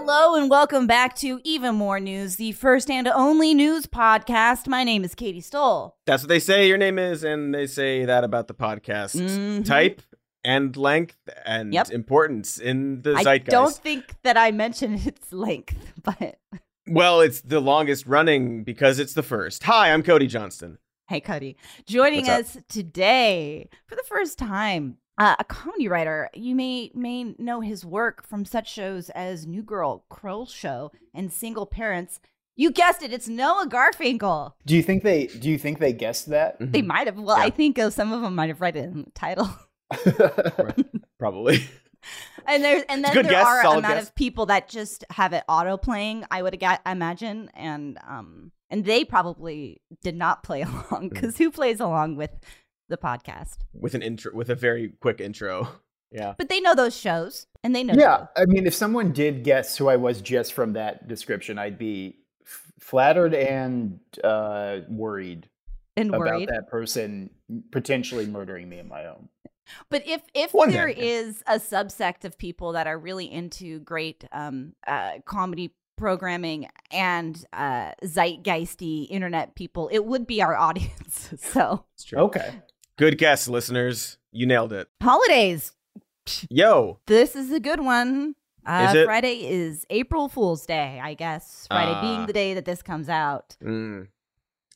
Hello and welcome back to Even More News, the first and only news podcast. My name is Katie Stoll. That's what they say your name is, and they say that about the podcast Mhm. type and length and Yep. importance in the I zeitgeist. I don't think that I mentioned its length, but Well, it's the longest running because it's the first. Hi, I'm Cody Johnston. hey, Cody. Joining us today for the first time, uh, a comedy writer. You may may know his work from such shows as New Girl, Kroll Show, and Single Parents. You guessed it, it's Noah Garfinkel. Do you think they do you think they guessed that? They might have. Well, Yeah. I think uh, some of them might have read it in the title. Probably. And there's and then there guess, are a solid amount guess. of people that just have it auto playing. I would ga- imagine, and um, and they probably did not play along because who plays along with the podcast? with an intro, with a very quick intro. Yeah. But they know those shows, and they know. yeah, you. I mean, if someone did guess who I was just from that description, I'd be f- flattered and uh, worried, and about worried. that person potentially murdering me in my home. But if if One there day. is a subsect of people that are really into great um uh comedy programming and uh zeitgeisty internet people, it would be our audience. so It's true. Okay. Good guess, listeners. You nailed it. holidays. Yo. This is a good one. Uh, Is it? Friday is April Fool's Day, I guess. Friday Ah. being the day that this comes out. Mm.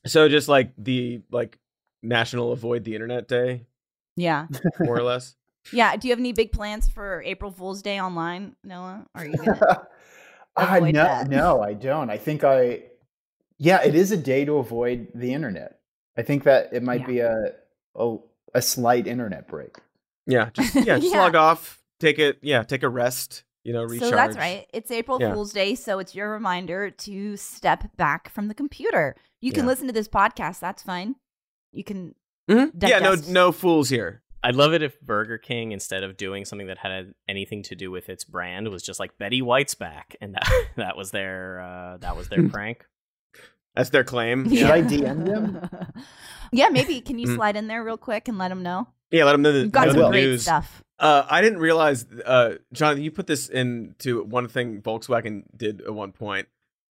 So just like the like National Avoid the Internet Day, Yeah. more or less. Yeah. Do you have any big plans for April Fool's Day online, Noah? Are you gonna Ah, no, that. no, I don't. I think I, yeah, it is a day to avoid the internet. I think that it might Yeah. be a, a a slight internet break. Yeah, just yeah, just Yeah. log off, take it, yeah, take a rest, you know, recharge. So that's right. It's April Yeah. Fool's Day, so it's your reminder to step back from the computer. You can Yeah. listen to this podcast. That's fine. You can. Mhm. Yeah, no, no fools here. I'd love it if Burger King, instead of doing something that had anything to do with its brand, was just like Betty White's back, and that that was their uh, that was their prank. That's their claim. Should I DM them? yeah, maybe. Can you Mm. slide in there real quick and let them know? yeah. Let them know the, You've got know some great news. stuff. Uh, I didn't realize, uh, Jonathan, you put this into one thing Volkswagen did at one point.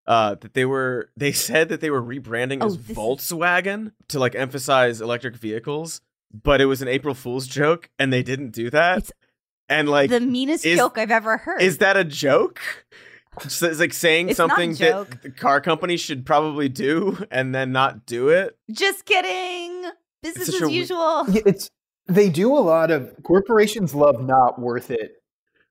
Uh, that they were, they said that they were rebranding Oh, as this Voltswagen to like emphasize electric vehicles, but it was an April Fool's joke, and they didn't do that. It's and like, the meanest is- joke I've ever heard. is that a joke? So it's like saying It's something that the car company should probably do and then not do it. Just kidding. Business as a we- usual. Yeah, it's they do a lot of corporations love not worth it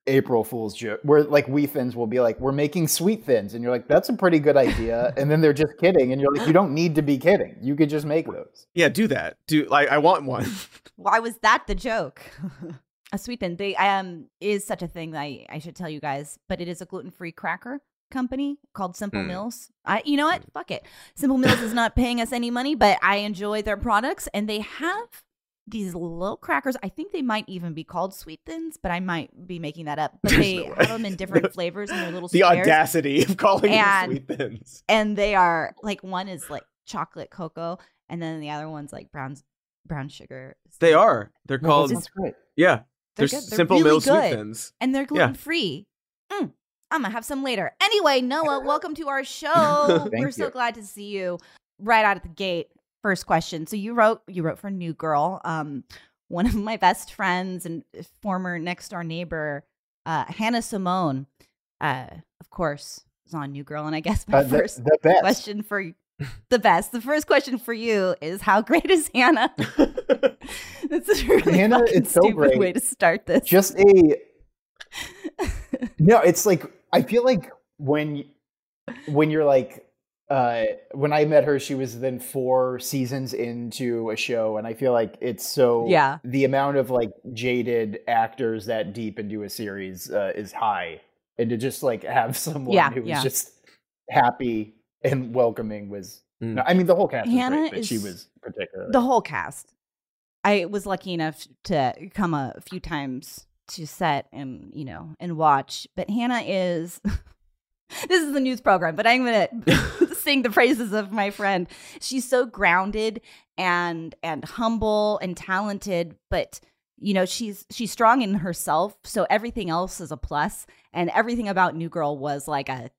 April Fool's joke where like we thins will be like we're making sweet thins and you're like that's a pretty good idea and then they're just kidding and you're like you don't need to be kidding you could just make those Yeah, do that. Do like I want one. Why was that the joke? a sweet bin. They um is such a thing that I, I should tell you guys, but it is a gluten free cracker company called Simple Mm. Mills. I you know what? Fuck it. Simple Mills is not paying us any money, but I enjoy their products and they have these little crackers. I think they might even be called sweet thins, but I might be making that up. But There's they no have them in different flavors and they're little the squares. audacity of calling And- them sweet thins. and they are like one is like chocolate cocoa and then the other one's like brown brown sugar. They are. They're No, called that great yeah. They're They're. They're simple really Mills good. sweet thins. and they're gluten free. Mm, I'm gonna have some later. Anyway, Noah, welcome to our show. We're so you. glad to see you right out of the gate. First question. So you wrote you wrote for New Girl. Um, one of my best friends and former next door neighbor, uh, Hannah Simone, uh, of course, is on New Girl. And I guess my Uh, the, first the best question for the best. The first question for you is how great is Hannah? This is a really Hannah, it's so stupid great. way to start this. just a no it's like i feel like when when you're like uh when i met her she was then four seasons into a show and i feel like it's so Yeah. the amount of like jaded actors that deep into a series uh, is high and to just like have someone Yeah, who was yeah. just happy and welcoming was Mm. no, i mean the whole cast Hannah was great, but she is was particularly the whole cast. I was lucky enough to come a few times to set and you know and watch, but Hannah is. this is the news program, but I'm gonna sing the praises of my friend. She's so grounded and and humble and talented, but you know, she's she's strong in herself, so everything else is a plus, and everything about New Girl was like a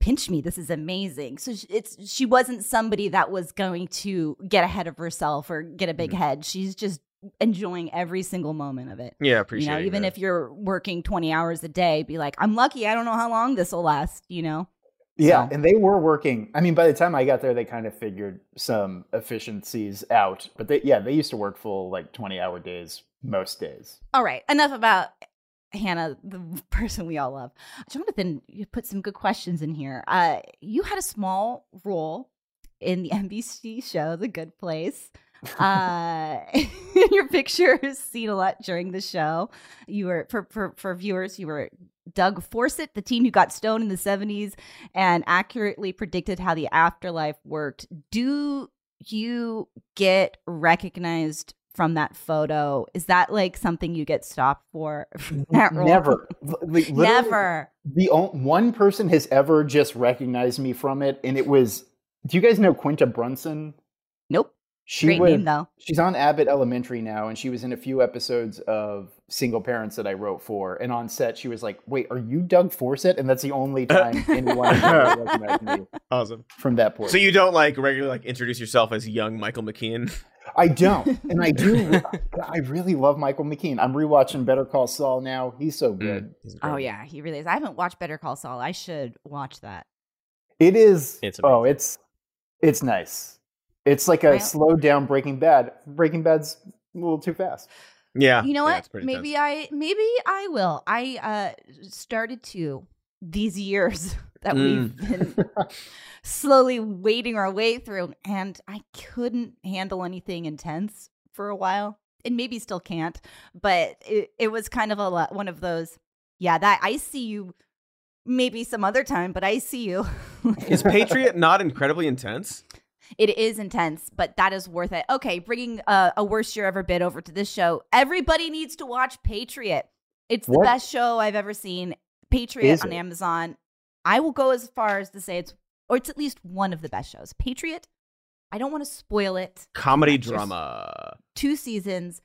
pinch me. This is amazing. So it's she wasn't somebody that was going to get ahead of herself or get a big Mhm. head. She's just enjoying every single moment of it. Yeah, You appreciate know, even that. if you're working 20 hours a day, be like, I'm lucky. I don't know how long this will last, you know? Yeah, So- and they were working. I mean, by the time I got there, they kind of figured some efficiencies out. But they, yeah, they used to work full like twenty-hour days most days. All right. Enough about Hannah, the person we all love. Jonathan, you put some good questions in here. Uh, you had a small role in the NBC show, The Good Place. Uh, your picture is seen a lot during the show. You were for, for for viewers, you were Doug Forcett, the teen who got stoned in the 70s and accurately predicted how the afterlife worked. Do you get recognized from that photo? Is that like something you get stopped for? that role? Never, Li- li- Never. The o- one person has ever just recognized me from it, and it was. Do you guys know Quinta Brunson? Nope. She Great was, name though. She's on Abbott Elementary now, and she was in a few episodes of Single Parents that I wrote for. And on set, she was like, "Wait, are you Doug Forcett?" And that's the only time anyone has ever recognized me awesome. from that point. So you don't like regularly like introduce yourself as young Michael McKean? I don't, and I do. I really love Michael McKean. I'm rewatching Better Call Saul now. He's so good. He's Oh yeah, he really is. I haven't watched Better Call Saul. I should watch that. It is. It's oh, it's it's nice. It's like a I- slowed down Breaking Bad. Breaking Bad's a little too fast. Yeah. You know yeah, what? it's Maybe intense. I maybe I will. I uh started to these years that Mm. we've been slowly wading our way through and I couldn't handle anything intense for a while. And maybe still can't, but it, it was kind of a lot, one of those yeah, that I see you maybe some other time, but I see you. Is Patriot not incredibly intense? It is intense, but that is worth it. Okay, bringing uh, a worst year ever bid over to this show. Everybody needs to watch Patriot. It's the What? best show I've ever seen. Patriot Is on it? Amazon. I will go as far as to say it's, or it's at least one of the best shows. Patriot. I don't want to spoil it. Comedy drama. Two seasons.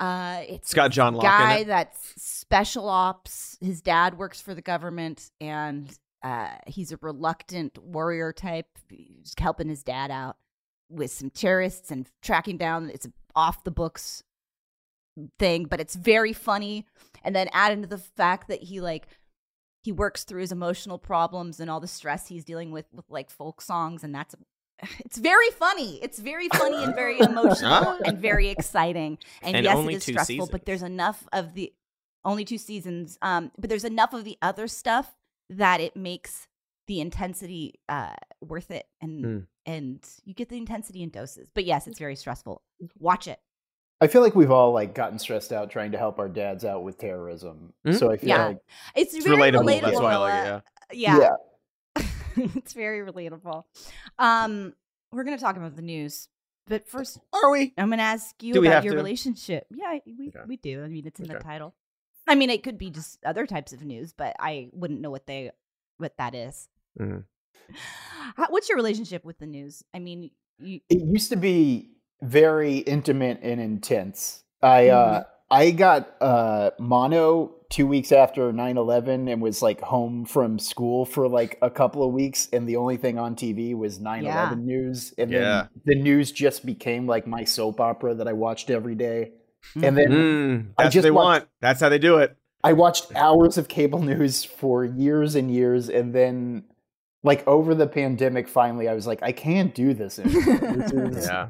Uh, it's got John Locke guy it. that's special ops. His dad works for the government, and uh, he's a reluctant warrior type, He's helping his dad out with some terrorists and tracking down. It's a off the books thing, but it's very funny. And then add into the fact that he like he works through his emotional problems and all the stress he's dealing with with like folk songs, and that's it's very funny. It's very funny and very emotional and very exciting. And, And yes, it is stressful, but there's enough of the only two seasons. Um, but there's enough of the other stuff that it makes the intensity uh worth it, and Mm. and you get the intensity in doses. But yes, it's very stressful. Watch it. I feel like we've all like gotten stressed out trying to help our dads out with terrorism. Mhm. So I feel Yeah. like It's, It's very relatable. relatable. That's why I like it. Noah. Yeah. yeah. it's very relatable. Um, we're gonna talk about the news, but first, Are we? I'm gonna ask you Do about your to? relationship. Yeah, we Okay. we do. I mean, it's in the title. I mean, it could be just other types of news, but I wouldn't know what they what that is. Mhm. How, what's your relationship with the news? I mean, you, it used to be very intimate and intense. I uh I got uh mono two weeks after 9-11 and was like home from school for like a couple of weeks and the only thing on TV was 9-11 Yeah. news. And Yeah. then the news just became like my soap opera that I watched every day. And then Mm, I that's what just they watched- want. That's how they do it. I watched hours of cable news for years and years, and then, like over the pandemic, finally, I was like, I can't do this anymore. This is Yeah.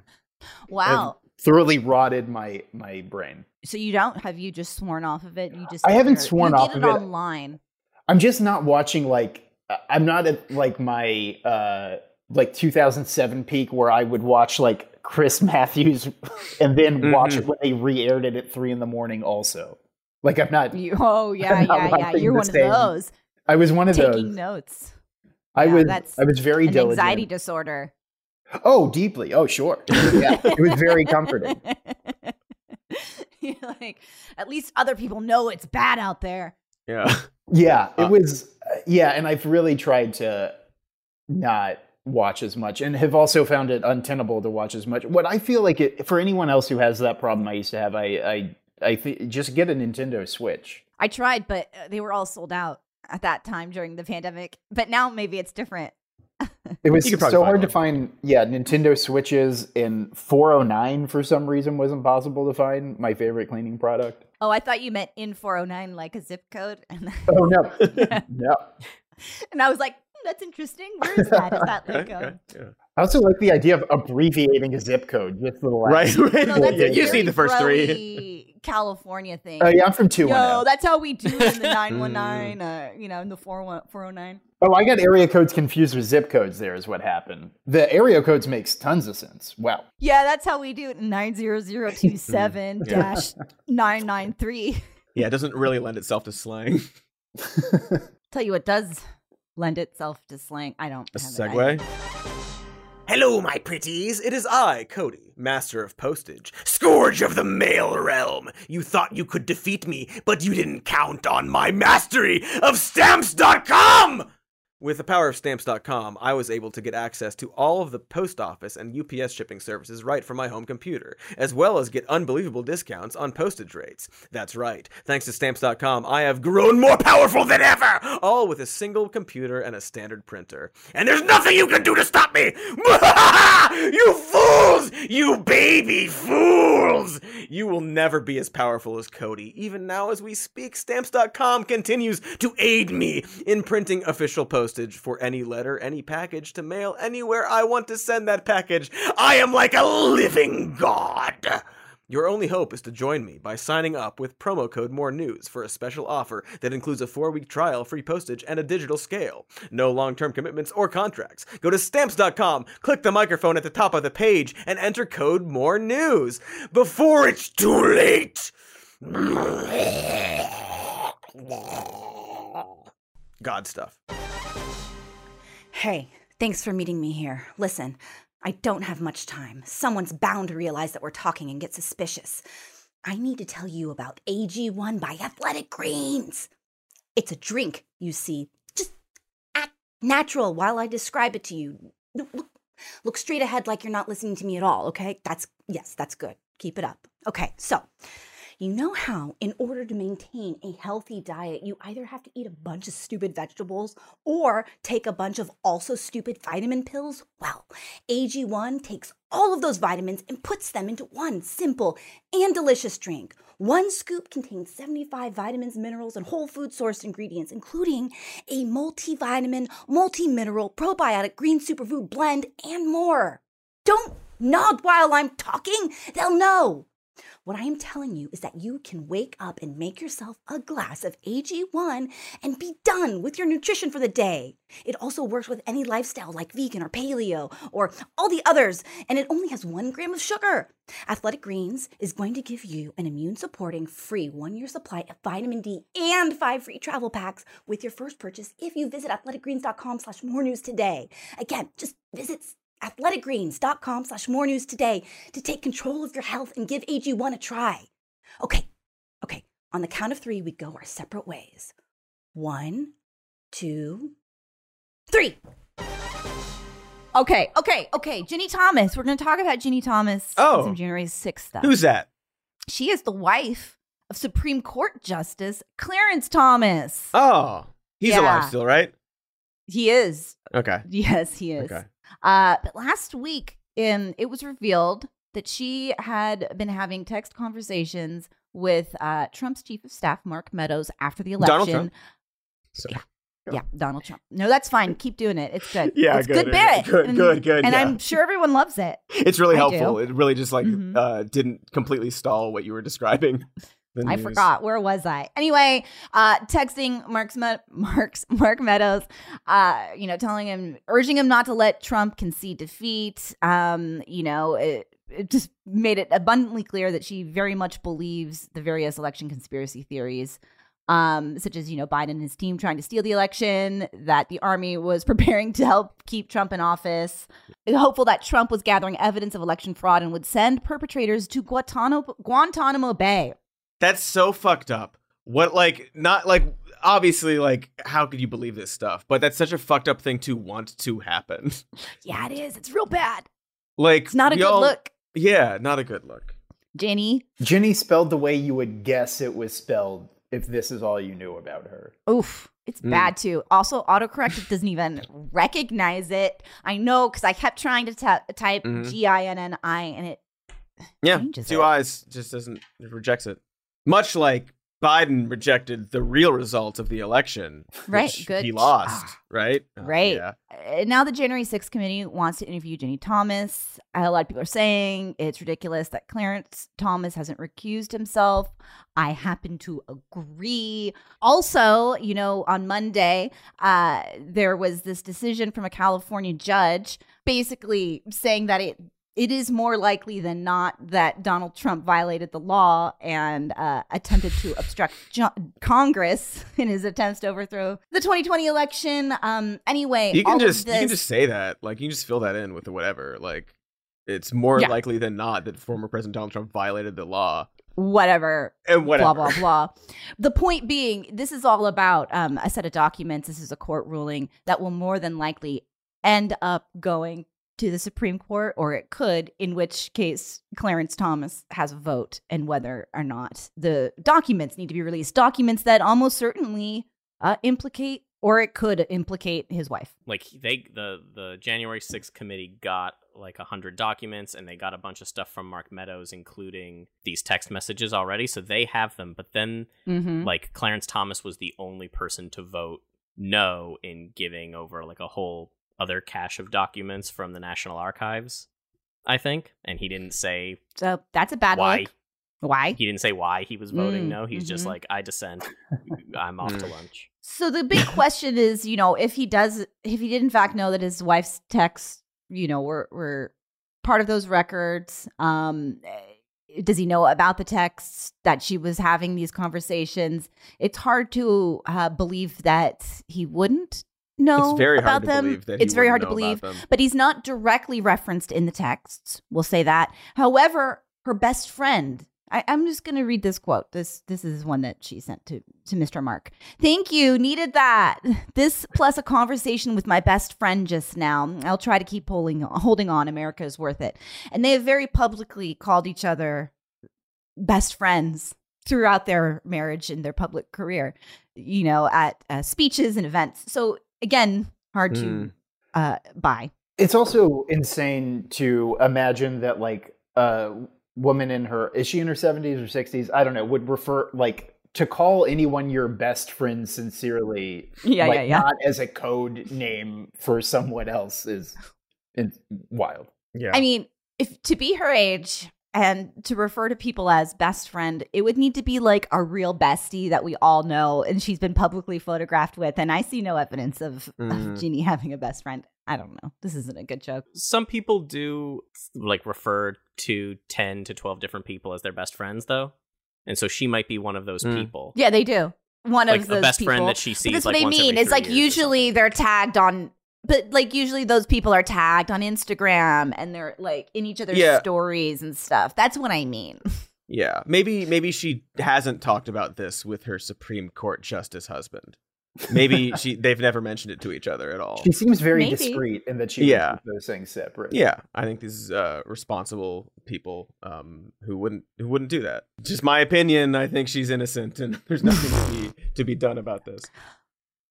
Wow. thoroughly rotted my my brain. So you don't have you just sworn off of it? You just I haven't sworn you off get of it it. online. I'm just not watching like I- I'm not at like my uh like 2007 peak where I would watch like Chris Matthews and then watch Mhm. it when they re-aired it at three in the morning. Also, like I'm not. You, oh yeah, I'm yeah, yeah. You're the one of those I was one of taking those. notes. I Yeah, was. that's I was very An diligent. anxiety disorder. Oh, deeply. Oh, sure. Yeah, it was very comforting. You're like, at least other people know it's bad out there. Yeah. Yeah, it Uh, was. Yeah, and I've really tried to not watch as much, and have also found it untenable to watch as much. What I feel like it for anyone else who has that problem I used to have, I I I think just get a Nintendo Switch. I tried, but uh, they were all sold out at that time during the pandemic. But now maybe it's different. It was You could probably so find hard to find. Yeah, Nintendo Switches in 409 for some reason was impossible to find. My favorite cleaning product. Oh, I thought you meant in 409 like a zip code. And, Oh no, no. and I was like, that's interesting. Where is that? Is that like Okay, a, yeah. I also like the idea of abbreviating a zip code just for the last. Right, right. no, that's Yeah, a you just very need the first three. California thing. Oh yeah, I'm from Yo, 210. that's how we do in the 919, uh, you know, in the 41 409. Oh, I got area codes confused with zip codes. There is what happened. The area codes makes tons of sense. Wow. Yeah, that's how we do it in 90027 dash 993. Yeah, it doesn't really lend itself to slang. Tell you what does lend itself to slang. I don't A have it. Segue. Hello, my pretties. It is I, Cody, master of postage, scourge of the mail realm. You thought you could defeat me, but you didn't count on my mastery of stamps.com. With the power of stamps.com, I was able to get access to all of the post office and UPS shipping services right from my home computer, as well as get unbelievable discounts on postage rates. That's right. Thanks to stamps.com, I have grown more powerful than ever, all with a single computer and a standard printer. And there's nothing you can do to stop me! you fools! You baby fools! You will never be as powerful as Cody. Even now, as we speak, stamps.com continues to aid me in printing official postage for any letter, any package to mail anywhere I want to send that package. I am like a living god! Your only hope is to join me by signing up with promo code More News for a special offer that includes a four week trial, free postage, and a digital scale. No long term commitments or contracts. Go to stamps.com, click the microphone at the top of the page, and enter code More News before it's too late. God stuff. Hey, thanks for meeting me here. Listen, I don't have much time. Someone's bound to realize that we're talking and get suspicious. I need to tell you about AG1 by Athletic Greens. It's a drink, you see. Just act natural while I describe it to you. Look, look straight ahead like you're not listening to me at all, okay? That's, yes, that's good. Keep it up. Okay, so you know how, in order to maintain a healthy diet, you either have to eat a bunch of stupid vegetables or take a bunch of also stupid vitamin pills? Well, AG1 takes all of those vitamins and puts them into one simple and delicious drink. One scoop contains 75 vitamins, minerals, and whole food sourced ingredients, including a multivitamin, multi mineral, probiotic green superfood blend, and more. Don't nod while I'm talking, they'll know. What I am telling you is that you can wake up and make yourself a glass of AG1 and be done with your nutrition for the day. It also works with any lifestyle like vegan or paleo or all the others, and it only has one gram of sugar. Athletic Greens is going to give you an immune supporting free one year supply of vitamin D and five free travel packs with your first purchase if you visit athleticgreens.com slash more news today. Again, just visit athleticgreens.com slash more news today to take control of your health and give AG1 a try. Okay, okay. On the count of three, we go our separate ways. One, two, three. Okay, okay, okay. Ginni Thomas. We're going to talk about Ginni Thomas. Oh. Some January 6th stuff. Who's that? She is the wife of Supreme Court Justice Clarence Thomas. Oh, he's Yeah. alive still, right? He is. Okay. Yes, he is. Okay. Uh, but last week, um, it was revealed that she had been having text conversations with uh, Trump's chief of staff, Mark Meadows, after the election. Donald Trump? So, Yeah, Donald Trump. No, that's fine. Keep doing it. It's good. Yeah, it's good, good bit. good, and, good, good, And yeah. I'm sure everyone loves it. It's really I helpful. do. It really just like Mhm. uh, didn't completely stall what you were describing. I forgot where was I? Anyway, uh, texting Mark's Me- Mark's Mark Meadows, uh, you know, telling him, urging him not to let Trump concede defeat. Um, you know, it, it just made it abundantly clear that she very much believes the various election conspiracy theories. Um, such as you know Biden and his team trying to steal the election, that the army was preparing to help keep Trump in office, hopeful that Trump was gathering evidence of election fraud and would send perpetrators to Guantanamo, Guantanamo Bay. That's so fucked up. What like not like obviously like how could you believe this stuff? But that's such a fucked up thing to want to happen. Yeah, it is. It's real bad. like It's not a good all- look. Yeah, not a good look. Ginni. Ginni spelled the way you would guess it was spelled if this is all you knew about her. Oof. It's Mm. bad too. Also, autocorrect doesn't even recognize it. I know because I kept trying to ta- type Mhm. G I N N I and it Yeah, changes two it. eyes just doesn't it rejects it. Much like Biden rejected the real result of the election, Right, which good. He lost, Ah, right? Uh, right. Yeah. Uh, now the January 6th committee wants to interview Ginni Thomas. A lot of people are saying it's ridiculous that Clarence Thomas hasn't recused himself. I happen to agree. Also, you know, on Monday, uh, there was this decision from a California judge basically saying that it it is more likely than not that Donald Trump violated the law and uh, attempted to obstruct jo- Congress in his attempts to overthrow the 2020 election. Um, anyway, You can just you can just say that. Like you can just fill that in with the whatever. Like it's more Yeah. likely than not that former President Donald Trump violated the law. whatever And whatever. blah blah blah. The point being, this is all about um, a set of documents. This is a court ruling that will more than likely end up going to the Supreme Court, or it could, in which case Clarence Thomas has a vote and whether or not the documents need to be released. Documents that almost certainly uh, implicate, or it could implicate his wife. like they the the January 6th committee got like a hundred documents and they got a bunch of stuff from Mark Meadows, including these text messages already. So they have them, but then Mm-hmm. like Clarence Thomas was the only person to vote no in giving over like a whole other cache of documents from the National Archives, I think. And he didn't say So that's a bad why look. Why? he didn't say why he was voting Mm, no. He's just mhm. like, I dissent. I'm off to Mm. lunch. So the big question is, you know, if he does, if he did in fact know that his wife's texts, you know, were were part of those records, um, eh, does he know about the texts that she was having these conversations? It's hard to uh, believe that he wouldn't know it's very about hard to them. believe it's very hard to believe, but he's not directly referenced in the texts. We'll say that. However, her best friend. I, I'm just going to read this quote. This this is one that she sent to to Mr. Mark. Thank you. Needed that. This plus a conversation with my best friend just now. I'll try to keep holding holding on. America is worth it. And they have very publicly called each other best friends throughout their marriage and their public career. You know, at uh, speeches and events. So again, hard Hmm. to uh, buy. It's also insane to imagine that like a woman in her is she in her 70s or 60s? I don't know, would refer like to call anyone your best friend sincerely Yeah, like, yeah, yeah. not as a code name for someone else is it's wild. Yeah. I mean, if to be her age and to refer to people as best friend, it would need to be like a real bestie that we all know and she's been publicly photographed with. And I see no evidence of, of Mhm. Ginni having a best friend. I don't know. This isn't a good joke. Some people do like refer to 10 to 12 different people as their best friends though. And so she might be one of those Mm. people. Yeah, they do. One Like of the best people. friend that she But sees that's like what I mean. every It's like three years or usually they're tagged on, but like usually those people are tagged on Instagram and they're like in each other's Yeah. stories and stuff. That's what I mean. Yeah, maybe maybe she hasn't talked about this with her Supreme Court justice husband. Maybe she they've never mentioned it to each other at all. She seems very Maybe. discreet in that she Yeah. keeps those things separate. Yeah, I think these uh, responsible people um, who wouldn't who wouldn't do that. Just my opinion. I think she's innocent, and there's nothing to be to be done about this.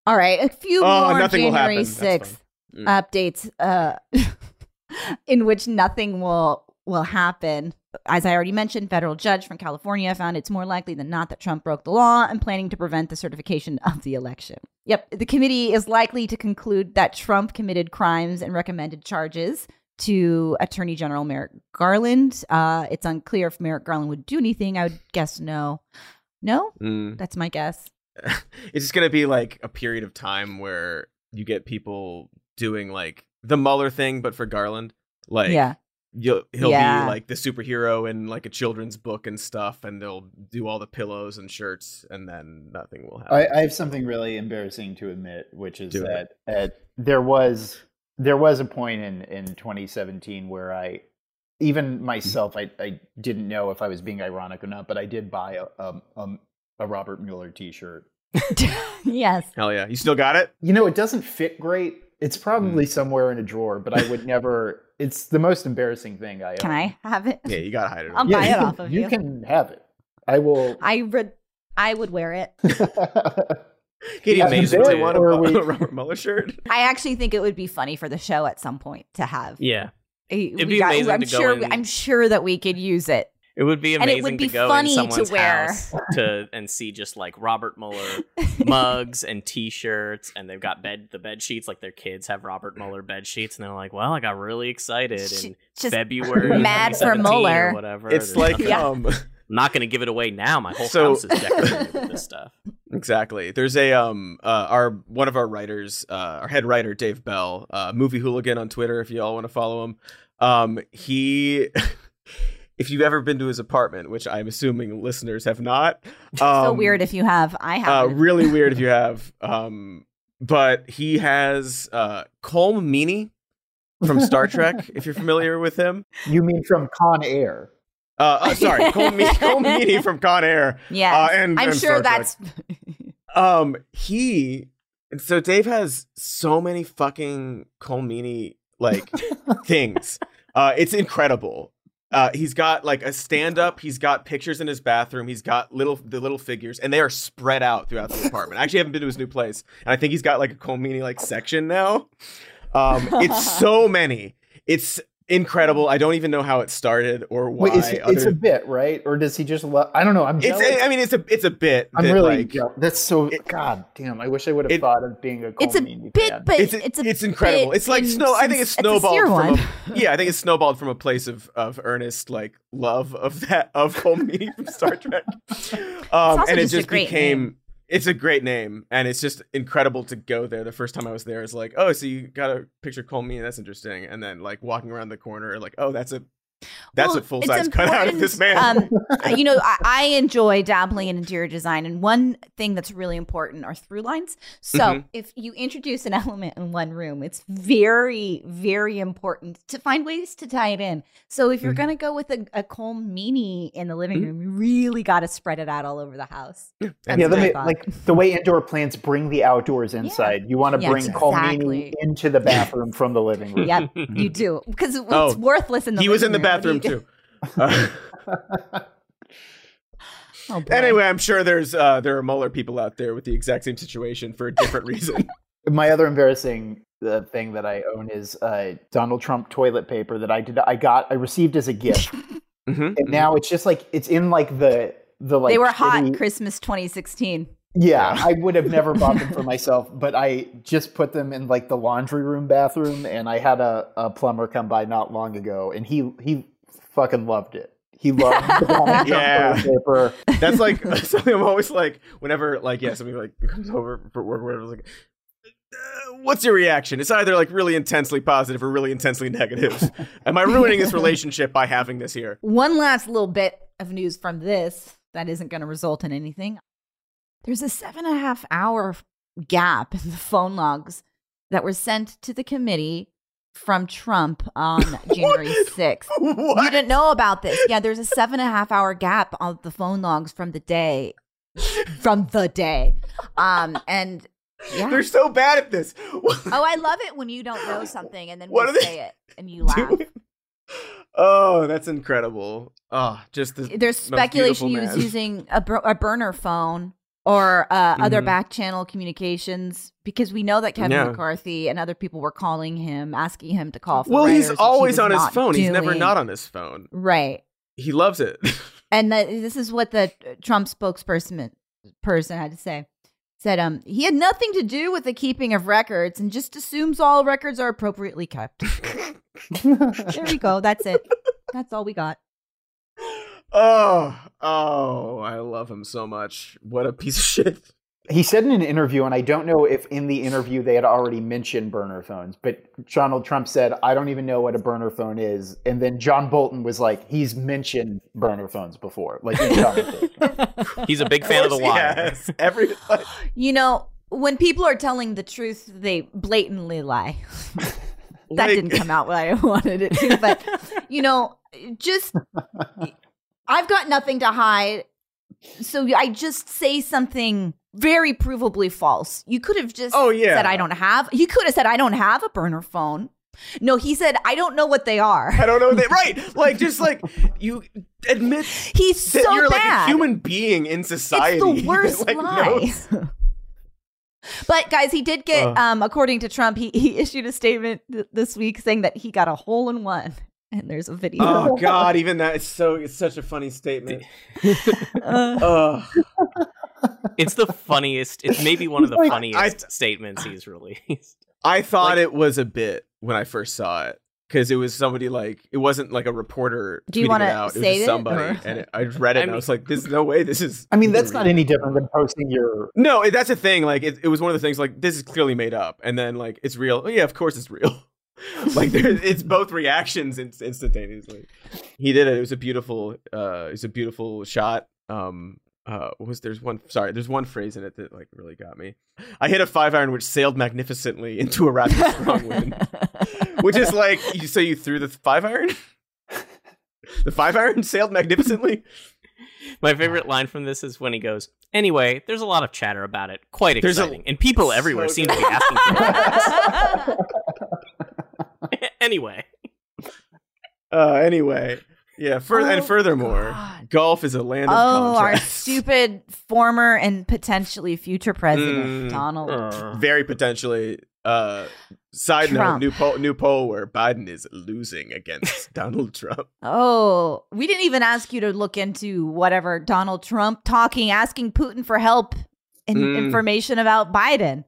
All right, a few Oh, more nothing January sixth fine. updates, uh, in which nothing will will happen. As I already mentioned, federal judge from California found it's more likely than not that Trump broke the law and planning to prevent the certification of the election. Yep, the committee is likely to conclude that Trump committed crimes and recommended charges to Attorney General Merrick Garland. Uh, it's unclear if Merrick Garland would do anything. I would guess no. No, Mm. that's my guess. it's just gonna be like a period of time where you get people doing like the Mueller thing, but for Garland. Like, yeah. you'll, he'll Yeah. be like the superhero in like a children's book and stuff, and they'll do all the pillows and shirts, and then nothing will happen. I, I have something really embarrassing to admit, which is Do that uh, there was there was a point in in 2017 where I even myself I, I didn't know if I was being ironic or not, but I did buy a um, um, a Robert Mueller T-shirt. yes. Hell yeah, you still got it? You know, it doesn't fit great, It's probably Hmm. somewhere in a drawer, but I would never. It's the most embarrassing thing I. Can own. I have it? Yeah, you gotta hide it. I'll Yeah, buy it can- off of you. You can have it. I will. I would. I would wear it. Katie Yeah, Mays there really want a, we- Robert Mueller shirt. I actually think it would be funny for the show at some point to have. Yeah. a- It'd we be amazing I'm to go sure. in- I'm sure that we could use it. It would be amazing would be to go funny in to someone's wear. house to and see just like Robert Mueller mugs and T-shirts, and they've got bed the bed sheets like their kids have Robert Mueller bed sheets, and they're like, "Well, I got really excited in just February, mad for Mueller. whatever." It's There's like nothing- Yeah. um I'm not going to give it away now. My whole So- house is decorated with this stuff. exactly. There's a um uh our one of our writers, uh our head writer Dave Bell, uh movie hooligan on Twitter if you all want to follow him. Um he if you've ever been to his apartment, which I'm assuming listeners have not. Um, so weird if you have. I uh, have. really weird if you have. Um, but he has uh, Colm Meaney from Star Trek. If you're familiar with him, you mean from Con Air? uh, uh, sorry, Colm, Me- Colm Meaney from Con Air. yeah. uh, and- I'm and sure Star Trek. that's. Um, he and so Dave has so many fucking Colm Meaney like things. Uh, it's incredible. Uh, he's got like a stand up. He's got pictures in his bathroom. He's got little the little figures, and they are spread out throughout the apartment. I actually haven't been to his new place, and I think he's got like a Meaney like section now. Um, it's so many. It's incredible. I don't even know how it started or why. Wait, it's, it's other- a bit, right? Or does he just love? I don't know. I'm it's jealous. I mean, it's a it's a bit. I'm that, really. like, yeah, that's so. it- God damn! I wish I would have thought of being a. It's a bit, fan. but it's it's, a it's incredible. bit It's like in snow. I think it's since- a snowballed sincere from a yeah. I think it's snowballed from a place of of earnest like love of that of Colm Meaney from Star Trek. Um, also and it just a great became. name. It's a great name, and it's just incredible to go there. The first time I was there, it's like, oh, so you got a picture Colm Meaney? That's interesting. And then like walking around the corner, like, oh, that's a that's Well, a full size cutout of this man. Um, you know, I, I enjoy dabbling in interior design, and one thing that's really important are through lines. So, Mhm. if you introduce an element in one room, it's very, very important to find ways to tie it in. So, if you're Mhm. going to go with a, a Colm Meaney in the living Mhm. room, you really got to spread it out all over the house. That's yeah, what the, way- like the way indoor plants bring the outdoors inside. You want to Yeah, bring Colm Meaney exactly. into the bathroom from the living room. Yep, you do because it's Oh, worthless in the. he was in the room. Bathroom too. Uh, Oh, anyway, I'm sure there's uh, there are Mueller people out there with the exact same situation for a different reason. My other embarrassing uh, thing that I own is uh, Donald Trump toilet paper that I did. I got. I received as a gift, Mhm. and now it's just like it's in like the the like they were hot shitty- Christmas 2016. Yeah, I would have never bought them for myself, but I just put them in like the laundry room bathroom, and I had a, a plumber come by not long ago, and he he fucking loved it. He loved the Donald Yeah. paper. That's like something I'm always like whenever like yeah somebody like comes over for work or whatever like uh, what's your reaction? It's either like really intensely positive or really intensely negative. Am I ruining this relationship by having this here? One last little bit of news from this that isn't going to result in anything. There's a seven and a half hour gap in the phone logs that were sent to the committee from Trump on January 6th. You didn't know about this. Yeah, there's a seven and a half hour gap on the phone logs from the day, from the day. Um, and yeah. They're so bad at this. Oh, I love it when you don't know something and then What we say it and you laugh. doing? Oh, that's incredible. Oh, just the There's speculation he was using a, bur- a burner phone or uh, other Mhm. back channel communications because we know that Kevin Yeah. McCarthy and other people were calling him, asking him to call. For Well, he's he always was on his phone. He's never not on his phone. Right. He loves it. And the, this is what the Trump spokesperson person had to say. Said um he had nothing to do with the keeping of records and just assumes all records are appropriately kept. there we go. That's it. That's all we got. Oh, oh, I love him so much. What a piece of shit. He said in an interview, and I don't know if in the interview they had already mentioned burner phones, but Donald Trump said, I don't even know what a burner phone is. And then John Bolton was like, he's mentioned burner phones before. Like. He's a big fan of the wire. Yes, every like, You know, when people are telling the truth, they blatantly lie. that like- didn't come out what I wanted it to, but you know, just I've got nothing to hide. So I just say something very provably false. You could have just Oh, yeah. said I don't have. He could have said I don't have a burner phone. No, he said I don't know what they are. I don't know. They, right. Like, just like you admit He's so you're like a human being in society. It's the worst that, like, lie. But guys, he did get, Ugh. um, according to Trump, he, he issued a statement th- this week saying that he got a hole in one, and there's a video. Oh God! Even that is so. It's such a funny statement. Uh, It's the funniest. It's maybe one of the Like, funniest I- statements he's released. I thought Like- it was a bit when I first saw it because it was somebody like it wasn't like a reporter. Do you wanna it out. It was say just it, somebody, and it, I read it I and I was like, "There's no way this is." I mean, that's not real. any different than posting your. No, it- that's a thing. Like it, it was one of the things. Like this is clearly made up, and then like it's real. Oh yeah, of course it's real. like there, it's both reactions in, instantaneously. He did it. It was a beautiful. Uh, it was a beautiful shot. Um. Uh, was there's one sorry there's one phrase in it that like really got me. I hit a five iron which sailed magnificently into a rather strong wind, which is like you so you threw the five iron. the five iron sailed magnificently. My favorite line from this is when he goes, "Anyway, there's a lot of chatter about it. Quite There's a- exciting, and people so everywhere seem good. to be asking for it." anyway, Uh, anyway, yeah. Fur- and Oh, furthermore, God. golf is a land of oh, our stupid former and potentially future president, Mm. Donald. Uh, Very potentially. Uh, side Trump. note: new poll, new poll where Biden is losing against Donald Trump. Oh, we didn't even ask you to look into whatever Donald Trump talking, asking Putin for help and Mm. information about Biden.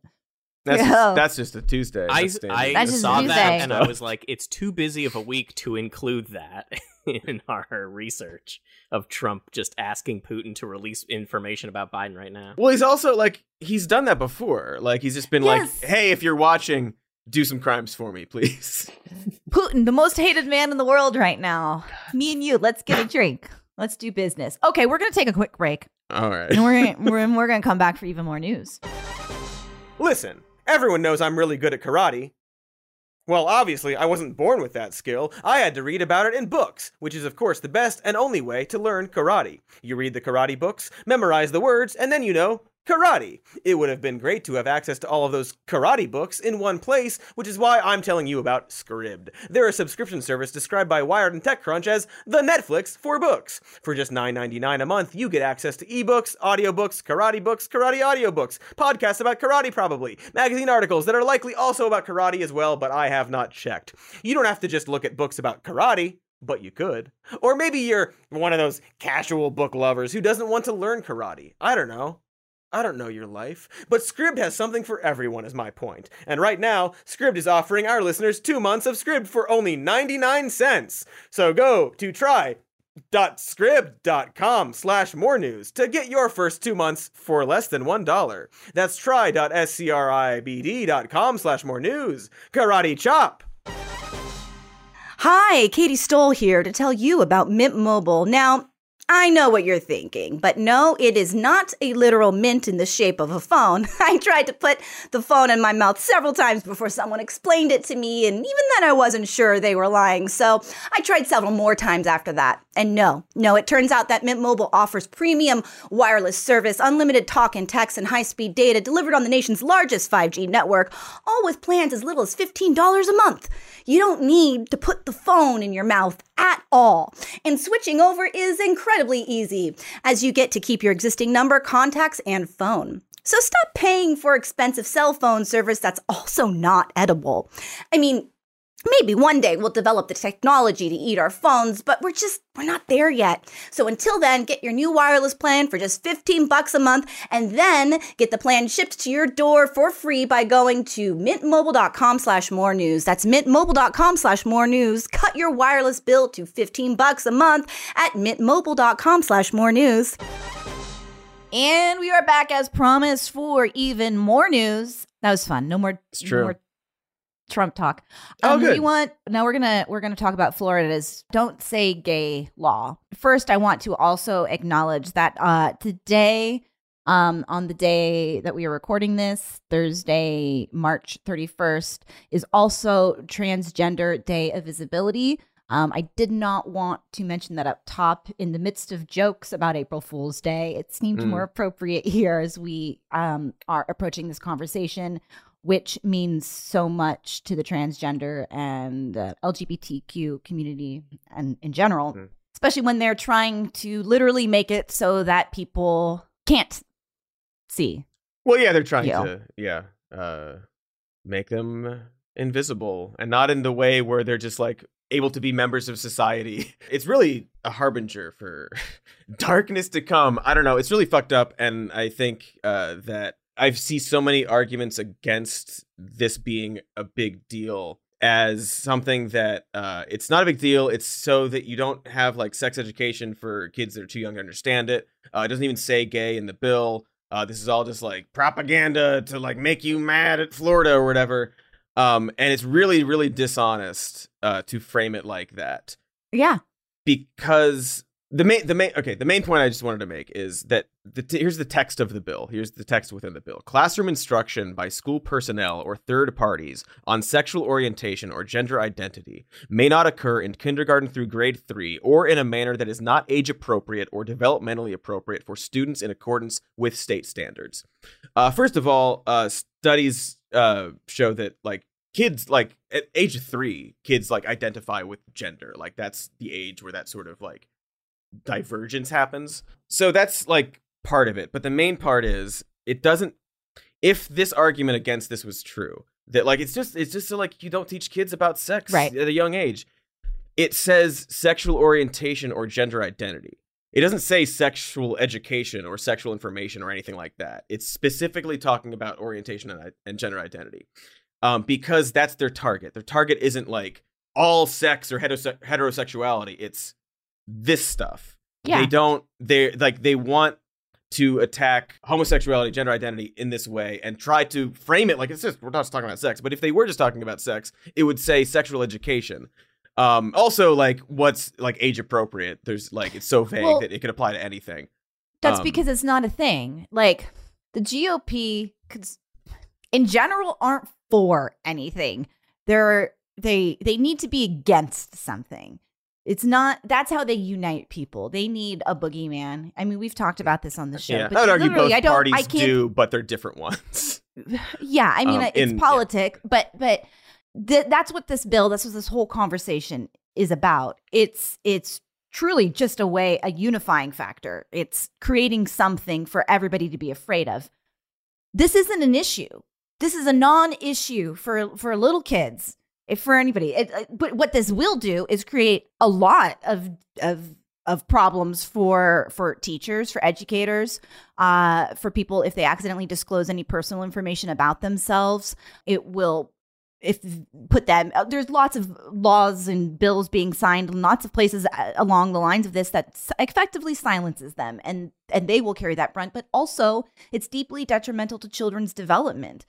That's Yeah. just, that's just a Tuesday. I, That's. I That's just saw Tuesday. that and I was like, it's too busy of a week to include that in our research of Trump just asking Putin to release information about Biden right now. Well, he's also like he's done that before. Like he's just been Yes. like, "Hey, if you're watching, do some crimes for me, please." Putin, the most hated man in the world right now. Me and you, let's get a drink. Let's do business. Okay, we're gonna take a quick break, All right. and we're gonna, we're, we're gonna come back for even more news. Listen, everyone knows I'm really good at karate. Well, obviously, I wasn't born with that skill. I had to read about it in books, which is, of course, the best and only way to learn karate. You read the karate books, memorize the words, and then you know karate. It would have been great to have access to all of those karate books in one place, which is why I'm telling you about Scribd. They're a subscription service described by Wired and TechCrunch as the Netflix for books. For just $9.99 a month, you get access to ebooks, audiobooks, karate books, karate audiobooks, podcasts about karate probably, magazine articles that are likely also about karate as well, but I have not checked. You don't have to just look at books about karate. But you could. Or maybe you're one of those casual book lovers who doesn't want to learn karate. I don't know. I don't know your life, but Scribd has something for everyone, is my point. And right now, Scribd is offering our listeners two months of Scribd for only 99 cents. So go to try.scribd.com slash more news to get your first two months for less than $1. That's try.scribd.com slash more news. Karate chop! Hi, Katie Stoll here to tell you about Mint Mobile. Now, I know what you're thinking, but no, it is not a literal mint in the shape of a phone. I tried to put the phone in my mouth several times before someone explained it to me, and even then I wasn't sure they were lying, so I tried several more times after that. And no, no, it turns out that Mint Mobile offers premium wireless service, unlimited talk and text, and high speed data delivered on the nation's largest 5G network, all with plans as little as $15 a month. You don't need to put the phone in your mouth at all. And switching over is incredibly easy, as you get to keep your existing number, contacts, and phone. So stop paying for expensive cell phone service that's also not edible. I mean, Maybe one day we'll develop the technology to eat our phones, but we're just we're not there yet. So until then, get your new wireless plan for just 15 bucks a month and then get the plan shipped to your door for free by going to mintmobile.com slash more news. That's mintmobile.com slash more news. Cut your wireless bill to 15 bucks a month at mintmobile.com slash more news. And we are back as promised for even more news. That was fun. No more, It's no true. more Trump talk. Oh, Um, good. We want now. We're gonna we're gonna talk about Florida's "Don't Say Gay" law. First, I want to also acknowledge that uh, today, um, on the day that we are recording this, Thursday, March thirty first, is also Transgender Day of Visibility. Um, I did not want to mention that up top in the midst of jokes about April Fool's Day. It seemed Mm. more appropriate here as we um, are approaching this conversation, which means so much to the transgender and uh, LGBTQ community and in general, Mm. especially when they're trying to literally make it so that people can't see. Well, yeah, they're trying You. to, yeah, uh, make them invisible and not in the way where they're just like able to be members of society. It's really a harbinger for darkness to come. I don't know. It's really fucked up. And I think uh, that I see so many arguments against this being a big deal as something that uh, it's not a big deal. It's so that you don't have like sex education for kids that are too young to understand it. Uh, it doesn't even say gay in the bill. Uh, this is all just like propaganda to like make you mad at Florida or whatever. Um, and it's really, really dishonest uh, to frame it like that Yeah. because the main the main okay the main point I just wanted to make is that the t- here's the text of the bill. Here's the text within the bill. Classroom instruction by school personnel or third parties on sexual orientation or gender identity may not occur in kindergarten through grade 3 or in a manner that is not age appropriate or developmentally appropriate for students in accordance with state standards. Uh, first of all, uh, studies uh, show that like kids like at age 3 kids like identify with gender like that's the age where that sort of like divergence happens. So that's like part of it. But the main part is it doesn't if this argument against this was true, that like it's just it's just so like you don't teach kids about sex Right. at a young age. It says sexual orientation or gender identity. It doesn't say sexual education or sexual information or anything like that. It's specifically talking about orientation and, and gender identity. Um, because that's their target. Their target isn't like all sex or heterose- heterosexuality. It's this stuff. Yeah. They don't they like they want to attack homosexuality, gender identity in this way and try to frame it like it's just we're not just talking about sex. But if they were just talking about sex, it would say sexual education. Um also like what's like age appropriate. There's like it's so vague Well- that it could apply to anything. That's Um, because it's not a thing. Like the GOP, cons- in general, aren't for anything. They're they they need to be against something. It's not. That's how they unite people. They need a boogeyman. I mean, we've talked about this on the show. yeah, but I would argue both I don't, parties I can't, do, but they're different ones. Yeah, I mean, Um, it's in- yeah. politic, but but th- that's what this bill, that's what this whole conversation is about. It's it's truly just a way, a unifying factor. It's creating something for everybody to be afraid of. This isn't an issue. This is a non-issue for for little kids. If for anybody, it, uh, but what this will do is create a lot of of of problems for for teachers, for educators, uh, for people if they accidentally disclose any personal information about themselves. It will if put them. uh, There's lots of laws and bills being signed in lots of places uh, along the lines of this that effectively silences them, and and they will carry that brunt. But also, it's deeply detrimental to children's development.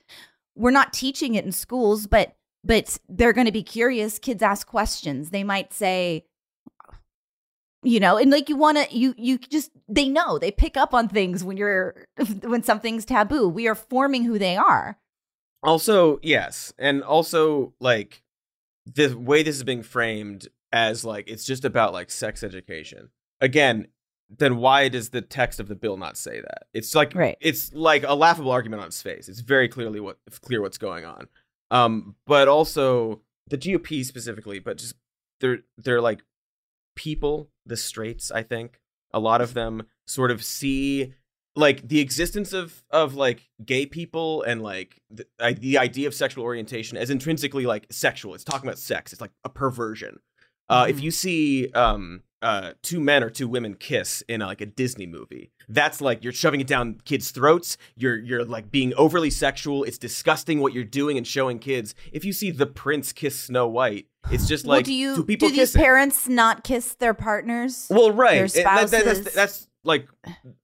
We're not teaching it in schools, but but they're going to be curious. Kids ask questions. They might say, you know and like you want to you you just they know they pick up on things when you're when something's taboo we are forming who they are Also, yes, and also like the way this is being framed as like it's just about like sex education. Again, then why does the text of the bill not say that? It's like Right. it's like a laughable argument on its face. It's very clearly what clear what's going on. Um, but also the GOP specifically, but just they're they're like people, the straights, I think. A lot of them sort of see like the existence of of like gay people and like the, I, the idea of sexual orientation as intrinsically like sexual. It's talking about sex. It's like a perversion. Uh, if Mhm. you see um, uh, two men or two women kiss in like a Disney movie, that's like you're shoving it down kids' throats. You're you're like being overly sexual. It's disgusting what you're doing and showing kids. If you see the prince kiss Snow White, it's just well like do you two people do these parents not kiss their partners Well, right. their It- that- that- that's, spouses. that's like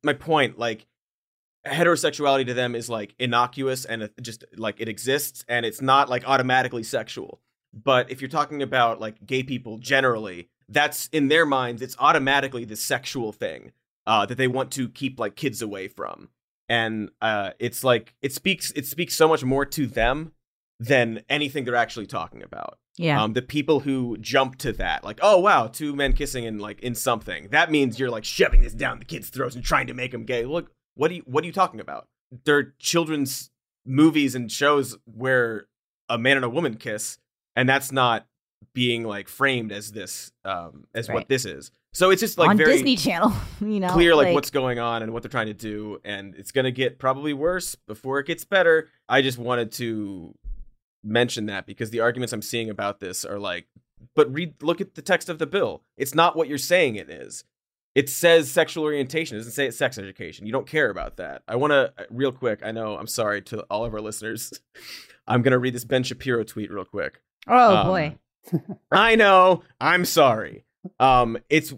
my point. Like heterosexuality to them is like innocuous and just like it exists and it's not like automatically sexual. But if you're talking about like gay people generally, that's in their minds it's automatically the sexual thing uh, that they want to keep like kids away from. And uh, it's like it speaks it speaks so much more to them than anything they're actually talking about. Yeah. Um, the people who jump to that, like, oh wow, two men kissing in like in something, that means you're like shoving this down the kid's throats and trying to make them gay. Look, what are you what are you talking about? There are children's movies and shows where a man and a woman kiss, and that's not being like framed as this um as what this is. So it's just like on very Disney Channel, you know, clear like, what's going on and what they're trying to do and it's to get probably worse before it gets better. I just wanted to mention that because the arguments i'm seeing about this are like but read look at the text of the bill. It's not what you're saying it is. It says sexual orientation. It doesn't say it's sex education. You don't care about that. I want to real quick i know i'm sorry to all of our listeners. I'm to read this ben shapiro tweet real quick. Oh um, boy. I know. I'm sorry. Um, it's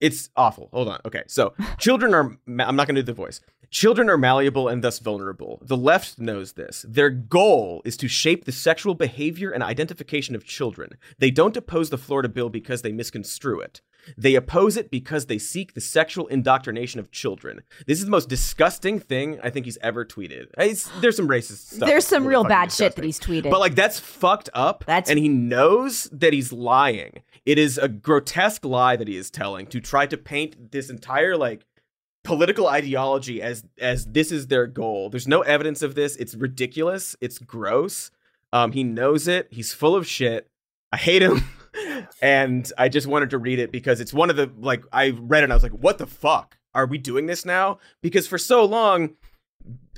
it's awful. Hold on. Okay, so children are. I'm not going to do the voice. Children are malleable and thus vulnerable. The left knows this. Their goal is to shape the sexual behavior and identification of children. They don't oppose the Florida bill because they misconstrue it. They oppose it because they seek the sexual indoctrination of children. This is the most disgusting thing I think he's ever tweeted. It's- there's some racist stuff. There's some really real bad shit that he's tweeted. But like that's fucked up. That's- and he knows that he's lying. It is a grotesque lie that he is telling to try to paint this entire like political ideology as as this is their goal. There's no evidence of this. It's ridiculous. It's gross. Um, he knows it. He's full of shit. I hate him. and I just wanted to read it because it's one of the like I read it and I was like, what the fuck? Are we doing this now? Because for so long,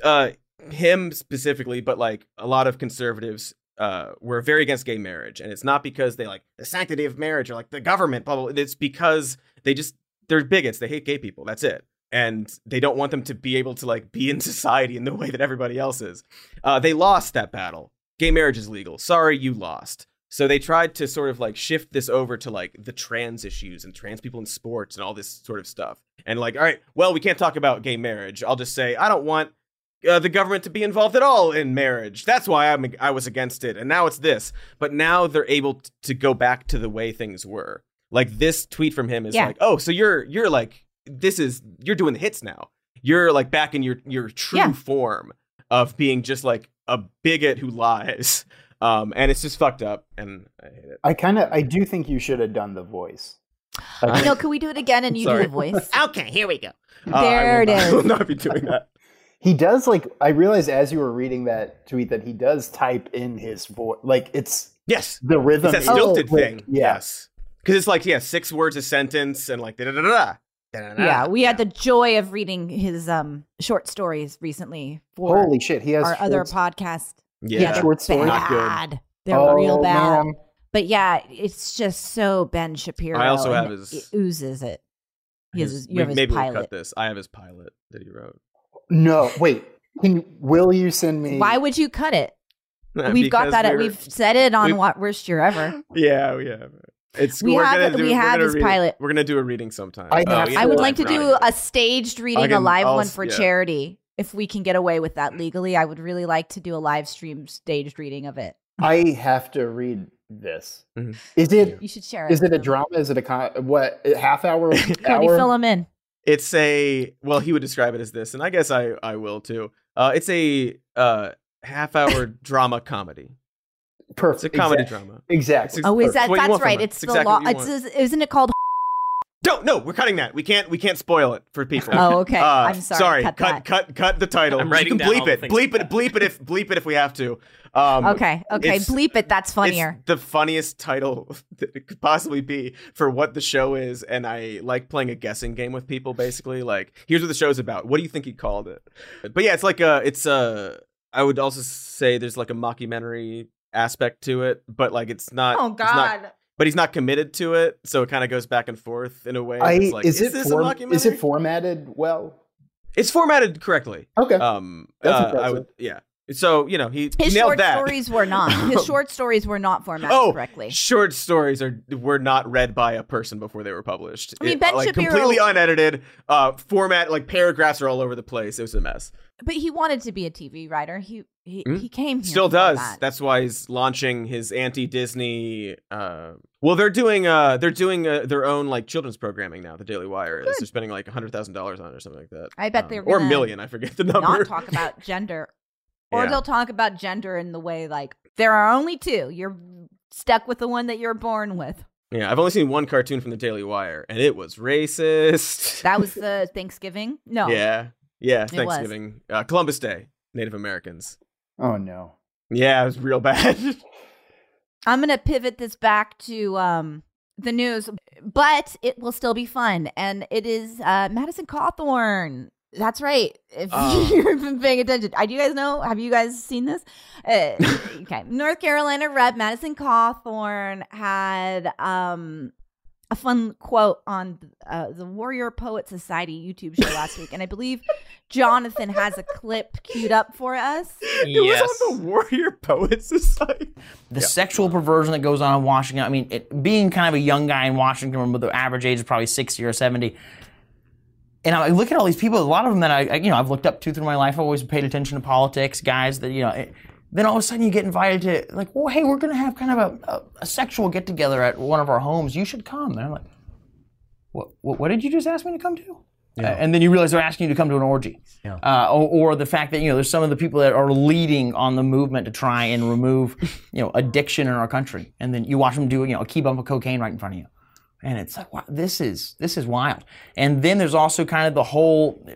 uh him specifically, but like a lot of conservatives uh were very against gay marriage. And it's not because they like the sanctity of marriage or like the government, blah blah. blah. It's because they just they're bigots. They hate gay people. That's it. And they don't want them to be able to like be in society in the way that everybody else is. Uh, they lost that battle. Gay marriage is legal. Sorry, you lost. So they tried to sort of like shift this over to like the trans issues and trans people in sports and all this sort of stuff. And like, all right, well, we can't talk about gay marriage. I'll just say I don't want uh, the government to be involved at all in marriage. That's why I'm I was against it. And now it's this. But now they're able t- to go back to the way things were. Like this tweet from him is Yeah. like, "Oh, so you're you're like this is you're doing the hits now. You're like back in your your true Yeah. form of being just like a bigot who lies." Um, and it's just fucked up, and I hate it. I kind of I do think you should have done the voice. I I no, can we do it again and you Sorry. do the voice? Okay, here we go. There I it will not, I will not be doing that. he does like I realized as you were reading that tweet that he does type in his voice like it's Yes, the rhythm. it's that is stilted quick. thing. Yeah. Yes, because it's like yeah, six words a sentence, and like da da da da. Yeah, we had the joy of reading his um short stories recently for Holy shit, he has our other podcast. Yeah. Yeah, they're short stories. Not good. bad. They're Oh, real bad. man. But yeah, it's just so Ben Shapiro. I also have his- it oozes it. He has His- his, you have his maybe we'll cut this. I have his pilot that he wrote. No, wait. Can you, will you send me? Why would you cut it? We've got that. At, we're- we've said it on we- what worst year ever. Yeah, we have. it. It's We we're have do, we we're have his read pilot. We're gonna do a reading sometime. I Oh, I would like to do a staged reading, a live I'll- one for yeah. charity. If we can get away with that legally, I would really like to do a live stream staged reading of it. I have to read this. Mhm. Is it You should share it. is it a drama? Is it a con- what a half hour? Cody, hour? fill them in. It's a well, he would describe it as this, and I guess I I will too. Uh, it's a uh half hour drama comedy. Perfect. It's a comedy Exact- drama. Exactly. It's Oh, is That's that that's right? It's It's the exactly law. It's isn't it called? Don't no, we're cutting that. We can't we can't spoil it for people. Oh, okay. Uh, I'm sorry. Cut, cut that. cut cut the title. I'm You can bleep all it. Bleep it. Bleep it if bleep it if we have to. Um, Okay, okay. Bleep it. That's It's funnier. the funniest title that it could possibly be for what the show is, and I like playing a guessing game with people. Basically, like here's what the show's about. What do you think he called it? But yeah, it's like a, it's a. I would also say there's like a mockumentary aspect to it, but like it's not. Oh it's not- God. But he's not committed to it, so it kind of goes back and forth in a way. I, like, is, it this form- is it formatted well? It's formatted correctly. Okay. Um, That's uh, I would, yeah. So you know he, His short that. stories were not. His short stories were not formatted Oh, correctly. short stories are were not read by a person before they were published. I mean, It- Ben like Shapiro- completely unedited. Uh, format like paragraphs are all over the place. It was a mess. But he wanted to be a TV writer. He he, Hmm? he came here. Still does. That. That's why he's launching his anti-Disney. Uh, well, they're doing uh, they're doing uh, their own like children's programming now. The Daily Wire is. They're spending like hundred thousand dollars on it or something like that. I bet Um, they're or a million. I forget the number. not talk about gender Or Yeah. they'll talk about gender in the way like there are only two. You're stuck with the one that you're born with. Yeah, I've only seen one cartoon from the Daily Wire, and it was racist. That was the Thanksgiving. No. Yeah, yeah. Thanksgiving, uh, Columbus Day, Native Americans. Oh no. Yeah, it was real bad. I'm gonna pivot this back to um the news, but it will still be fun, and it is uh Madison Cawthorn. That's right. If Oh. you've been paying attention, I do you guys know? Have you guys seen this? Uh, okay, North Carolina Rep Madison Cawthorn had um a fun quote on uh, the Warrior Poet Society YouTube show last week, and I believe Jonathan has a clip queued up for us. it was on the Warrior Poets Society. the Yeah. sexual perversion that goes on in Washington. I mean, it, being kind of a young guy in Washington, with the average age is probably sixty or seventy. And I look at all these people. A lot of them that I, I- you know, I've looked up to through my life. I've always paid attention to politics, guys. That you know. It, then all of a sudden you get invited to like, well, hey, we're going to have kind of a, a, a sexual get together at one of our homes. You should come. And I'm like, what, what? What did you just ask me to come to? Uh, and then you realize they're asking you to come to an orgy, uh, or, or the fact that you know there's some of the people that are leading on the movement to try and remove you know addiction in our country, and then you watch them do you know a key bump of cocaine right in front of you, and it's like wow, this is this is wild. And then there's also kind of the whole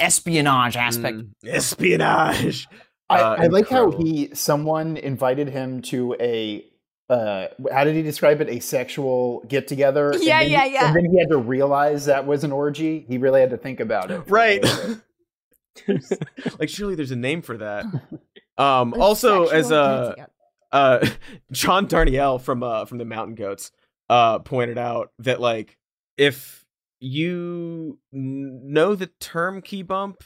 espionage aspect. Espionage. I, Uh, I like how he someone invited him to a uh, how did he describe it? A sexual get together. Yeah, yeah, yeah. And then he had to realize that was an orgy. He really had to think about it. Right. like surely there's a name for that. Um, also, as Sexual uh, uh, John Darnielle from uh, from the Mountain Goats uh, pointed out that like if you know the term key bump,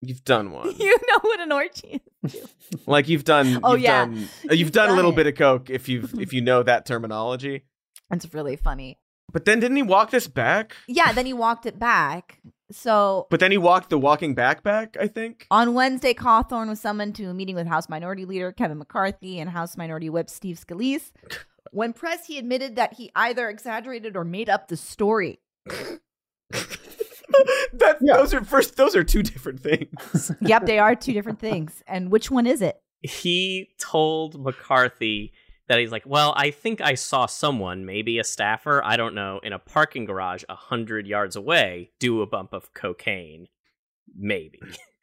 you've done one. you know what an orgy is. like you've done. Oh, you've yeah. done, uh, you've done a little it. bit of coke if you've if you know that terminology. It's really funny. But then didn't he walk this back? Yeah, then he walked it back. So But then he walked the walking back back. I think. on Wednesday, Cawthorn was summoned to a meeting with House Minority Leader Kevin McCarthy and House Minority Whip Steve Scalise. When pressed, he admitted that he either exaggerated or made up the story. that Yeah. those are first. Those are two different things. yep, they are two different things. And which one is it? he told McCarthy that he's like, well, I think I saw someone, maybe a staffer, I don't know, in a parking garage a hundred yards away, do a bump of cocaine, maybe.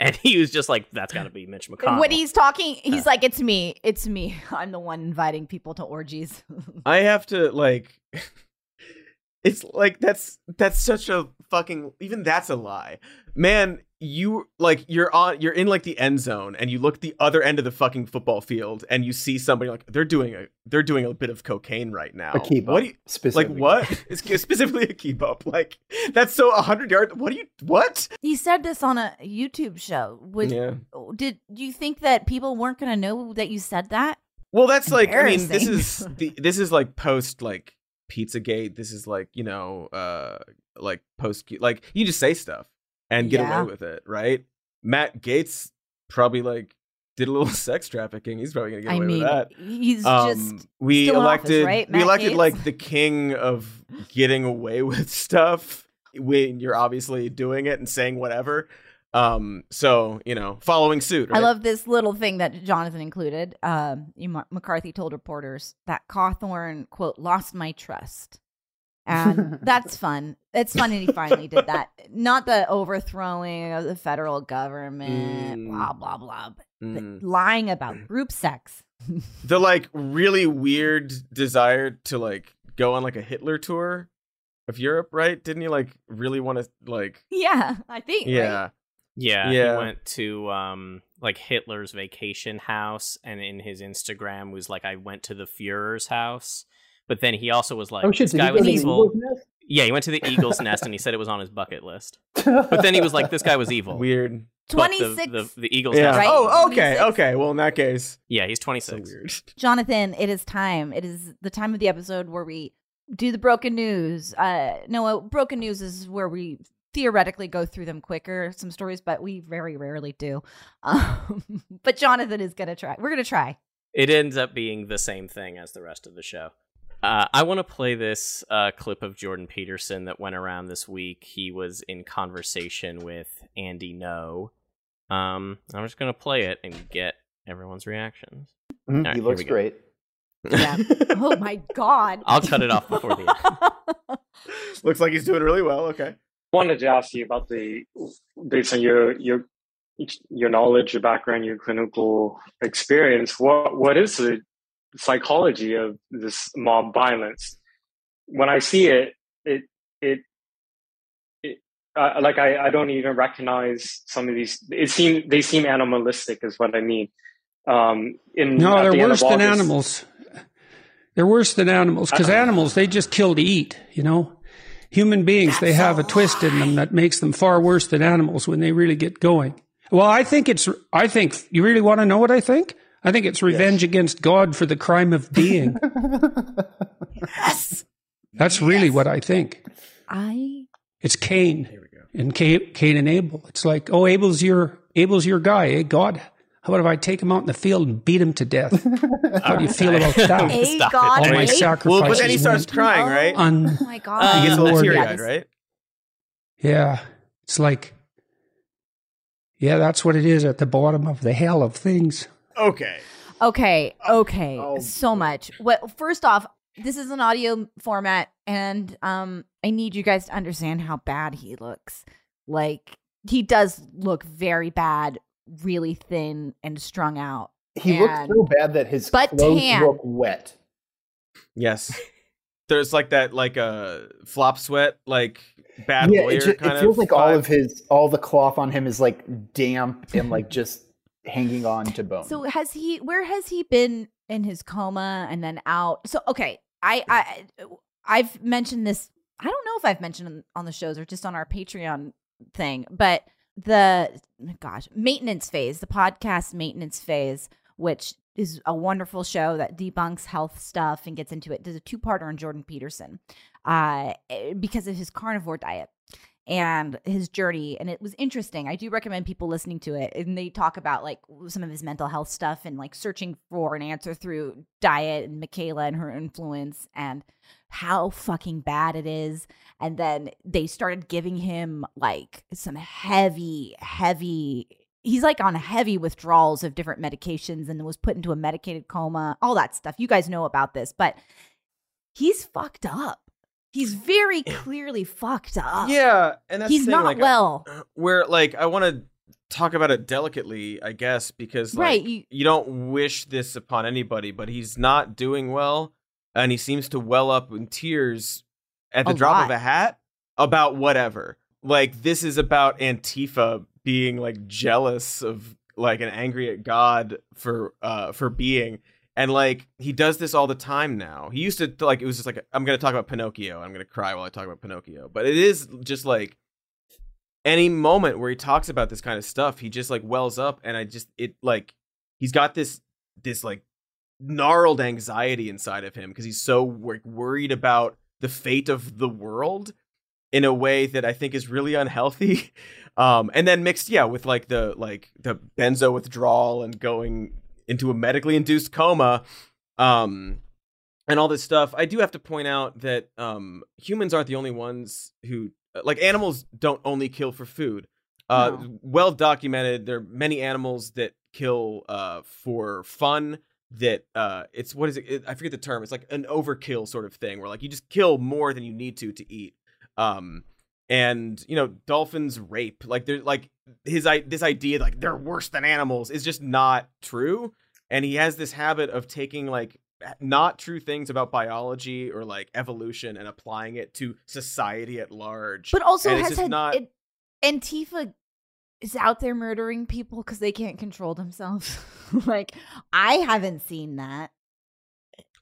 and he was just like, that's got to be Mitch McConnell. When he's talking, he's like, "It's me, it's me. I'm the one inviting people to orgies." I have to like it's like that's that's such a fucking even that's a lie. Man, you like you're on you're in like the end zone and you look at the other end of the fucking football field and you see somebody like they're doing a they're doing a bit of cocaine right now. A key bump, What do you like specifically. what? It's specifically a key bump. Like that's so 100 yards. What do you what? he said this on a YouTube show. Would yeah. did you think that people weren't going to know that you said that? Well, that's like I mean, this is the this is like post like Pizzagate. This is like you know, uh, like post like you just say stuff and get Yeah. away with it, right? Matt Gaetz probably like did a little sex trafficking. He's probably gonna get I away mean, with that. he's Um, just we in office, elected right, we elected Gaetz? like the king of getting away with stuff when you're obviously doing it and saying whatever. Um, so you know, following suit. I love this little thing that Jonathan included. Um, you- McCarthy told reporters that Cawthorn quote lost my trust, and that's fun. It's fun that he finally did that. Not the overthrowing of the federal government, Mm. blah blah blah, but Mm. lying about group sex. the like really weird desire to like go on like a Hitler tour of Europe, right? Didn't he like really want to like yeah, I think. right? yeah. Yeah, Yeah. he went to um like Hitler's vacation house, and in his Instagram was like, "I went to the Führer's house." But then he also was like, oh shit! "This guy was evil." Yeah, he went to the Eagle's nest, and he said it was on his bucket list. But then he was like, "This guy was evil." Weird. But the- 26 The, the, Eagles Yeah. nest. Right. Oh, okay, 26. okay. Well, in that case, Yeah, he's so 26. weird. Jonathan, it is time. It is the time of the episode where we do the broken news. Uh, no, uh, broken news is where we theoretically go through them quicker, some stories, but we very rarely do. Um, but Jonathan is gonna try. We're gonna try. It ends up being the same thing as the rest of the show. Uh, I want to play this uh, clip of Jordan Peterson that went around this week. He was in conversation with Andy Ngo, Um, I'm just gonna play it and get everyone's reactions. All right, he looks great. Yeah. oh my god. I'll cut it off before the end. Looks like he's doing really well. Okay. wanted to ask you about the based on your your your knowledge, your background, your clinical experience. What what is the psychology of this mob violence? When I see it, it it it uh, like I, I don't even recognize some of these. It seem they seem animalistic, is what I mean. Um, in No, they're the worse than August- animals. They're worse than animals because animals they just kill to eat. You know, human beings they have a twist in them that makes them far worse than animals when they really get going. Well, I think it's. I think you really want to know what I think. I think it's revenge against God for the crime of being. yes. That's really what I think. I It's Cain Here we go. and Cain, Cain and Abel. It's like, oh, Abel's your Abel's your guy, eh? God, how about if I take him out in the field and beat him to death? How do you feel about that? A Stop it. god. All my sacrifices. Well, but then he starts crying, right? on Oh my god. he gets a little teary-eyed, right? Yeah, it's like, yeah, that's what it is at the bottom of the hell of things. Okay. Okay, okay, Oh, so much. Well, first off, this is an audio format, and um, I need you guys to understand how bad he looks. Like he does look very bad, really thin and strung out. He looks so bad that his but clothes tan. look wet. Yes. There's like that, like a flop sweat, like bad yeah, lawyer it, ju- kind it feels of like all of his, all the cloth on him is like damp and like just hanging on to bone. So has he? Where has he been in his coma and then out? So okay, I I I've mentioned this. I don't know if I've mentioned on the shows or just on our Patreon thing, but the gosh maintenance phase, the podcast maintenance phase, which is a wonderful show that debunks health stuff and gets into it. There's a two parter on Jordan Peterson, uh, eh, because of his carnivore diet and his journey and it was interesting. I do recommend people listening to it and they talk about like some of his mental health stuff and like searching for an answer through diet and Mikhaila and her influence and how fucking bad it is. And then they started giving him like some heavy heavy he's like on heavy withdrawals of different medications and was put into a medicated coma all that stuff. You guys know about this but he's fucked up he's very clearly fucked up. Yeah, and that's he's thing, not like, well. Where like I want to talk about it delicately, I guess, because like, Right, you- you don't wish this upon anybody, but he's not doing well, and he seems to well up in tears at the drop of a hat about whatever. Like this is about Antifa being like jealous of like and angry at God for uh for being and like he does this all the time now. He used to like it was just like I'm gonna talk about Pinocchio. I'm gonna cry while I talk about Pinocchio. But it is just like any moment where he talks about this kind of stuff, he just like wells up, and I just it like he's got this this like gnarled anxiety inside of him because he's so like worried about the fate of the world in a way that I think is really unhealthy. Um, and then mixed, yeah, with like the like the benzo withdrawal and going into a medically induced coma, um, and all this stuff. I do have to point out that um, humans aren't the only ones who like animals don't only kill for food. Uh, No. Well documented. There are many animals that kill uh, for fun. That uh, it's what is it? it? I forget the term. It's like an overkill sort of thing, where like you just kill more than you need to to eat. Um, and you know, dolphins rape. Like they're like his i this idea like they're worse than animals is just not true. And he has this habit of taking like not true things about biology or like evolution and applying it to society at large. But also And has had not it, Antifa is out there murdering people because they can't control themselves. like I haven't seen that.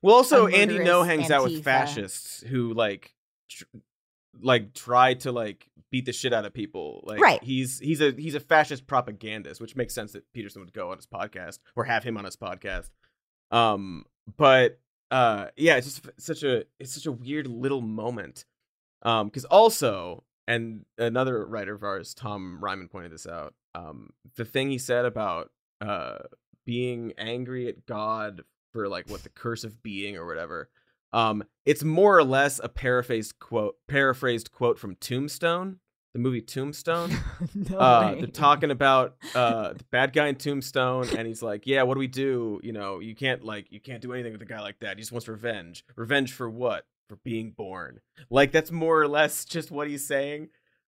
Well, also Andy Ngo hangs out with fascists who like, tr- like try to like beat the shit out of people. Like, Right. He's he's a he's a fascist propagandist, which makes sense that Peterson would go on his podcast or have him on his podcast. Um, but uh, yeah, it's just such a it's such a weird little moment. Um, because also, and another writer of ours, Tom Ryman, pointed this out. Um, the thing he said about uh being angry at God for like what the curse of being or whatever. Um, it's more or less a paraphrased quote, paraphrased quote from Tombstone, the movie Tombstone. no uh, way. they're talking about uh, the bad guy in Tombstone, and he's like, "Yeah, what do we do? You know, you can't like you can't do anything with a guy like that. He just wants revenge. Revenge for what? For being born. Like that's more or less just what he's saying."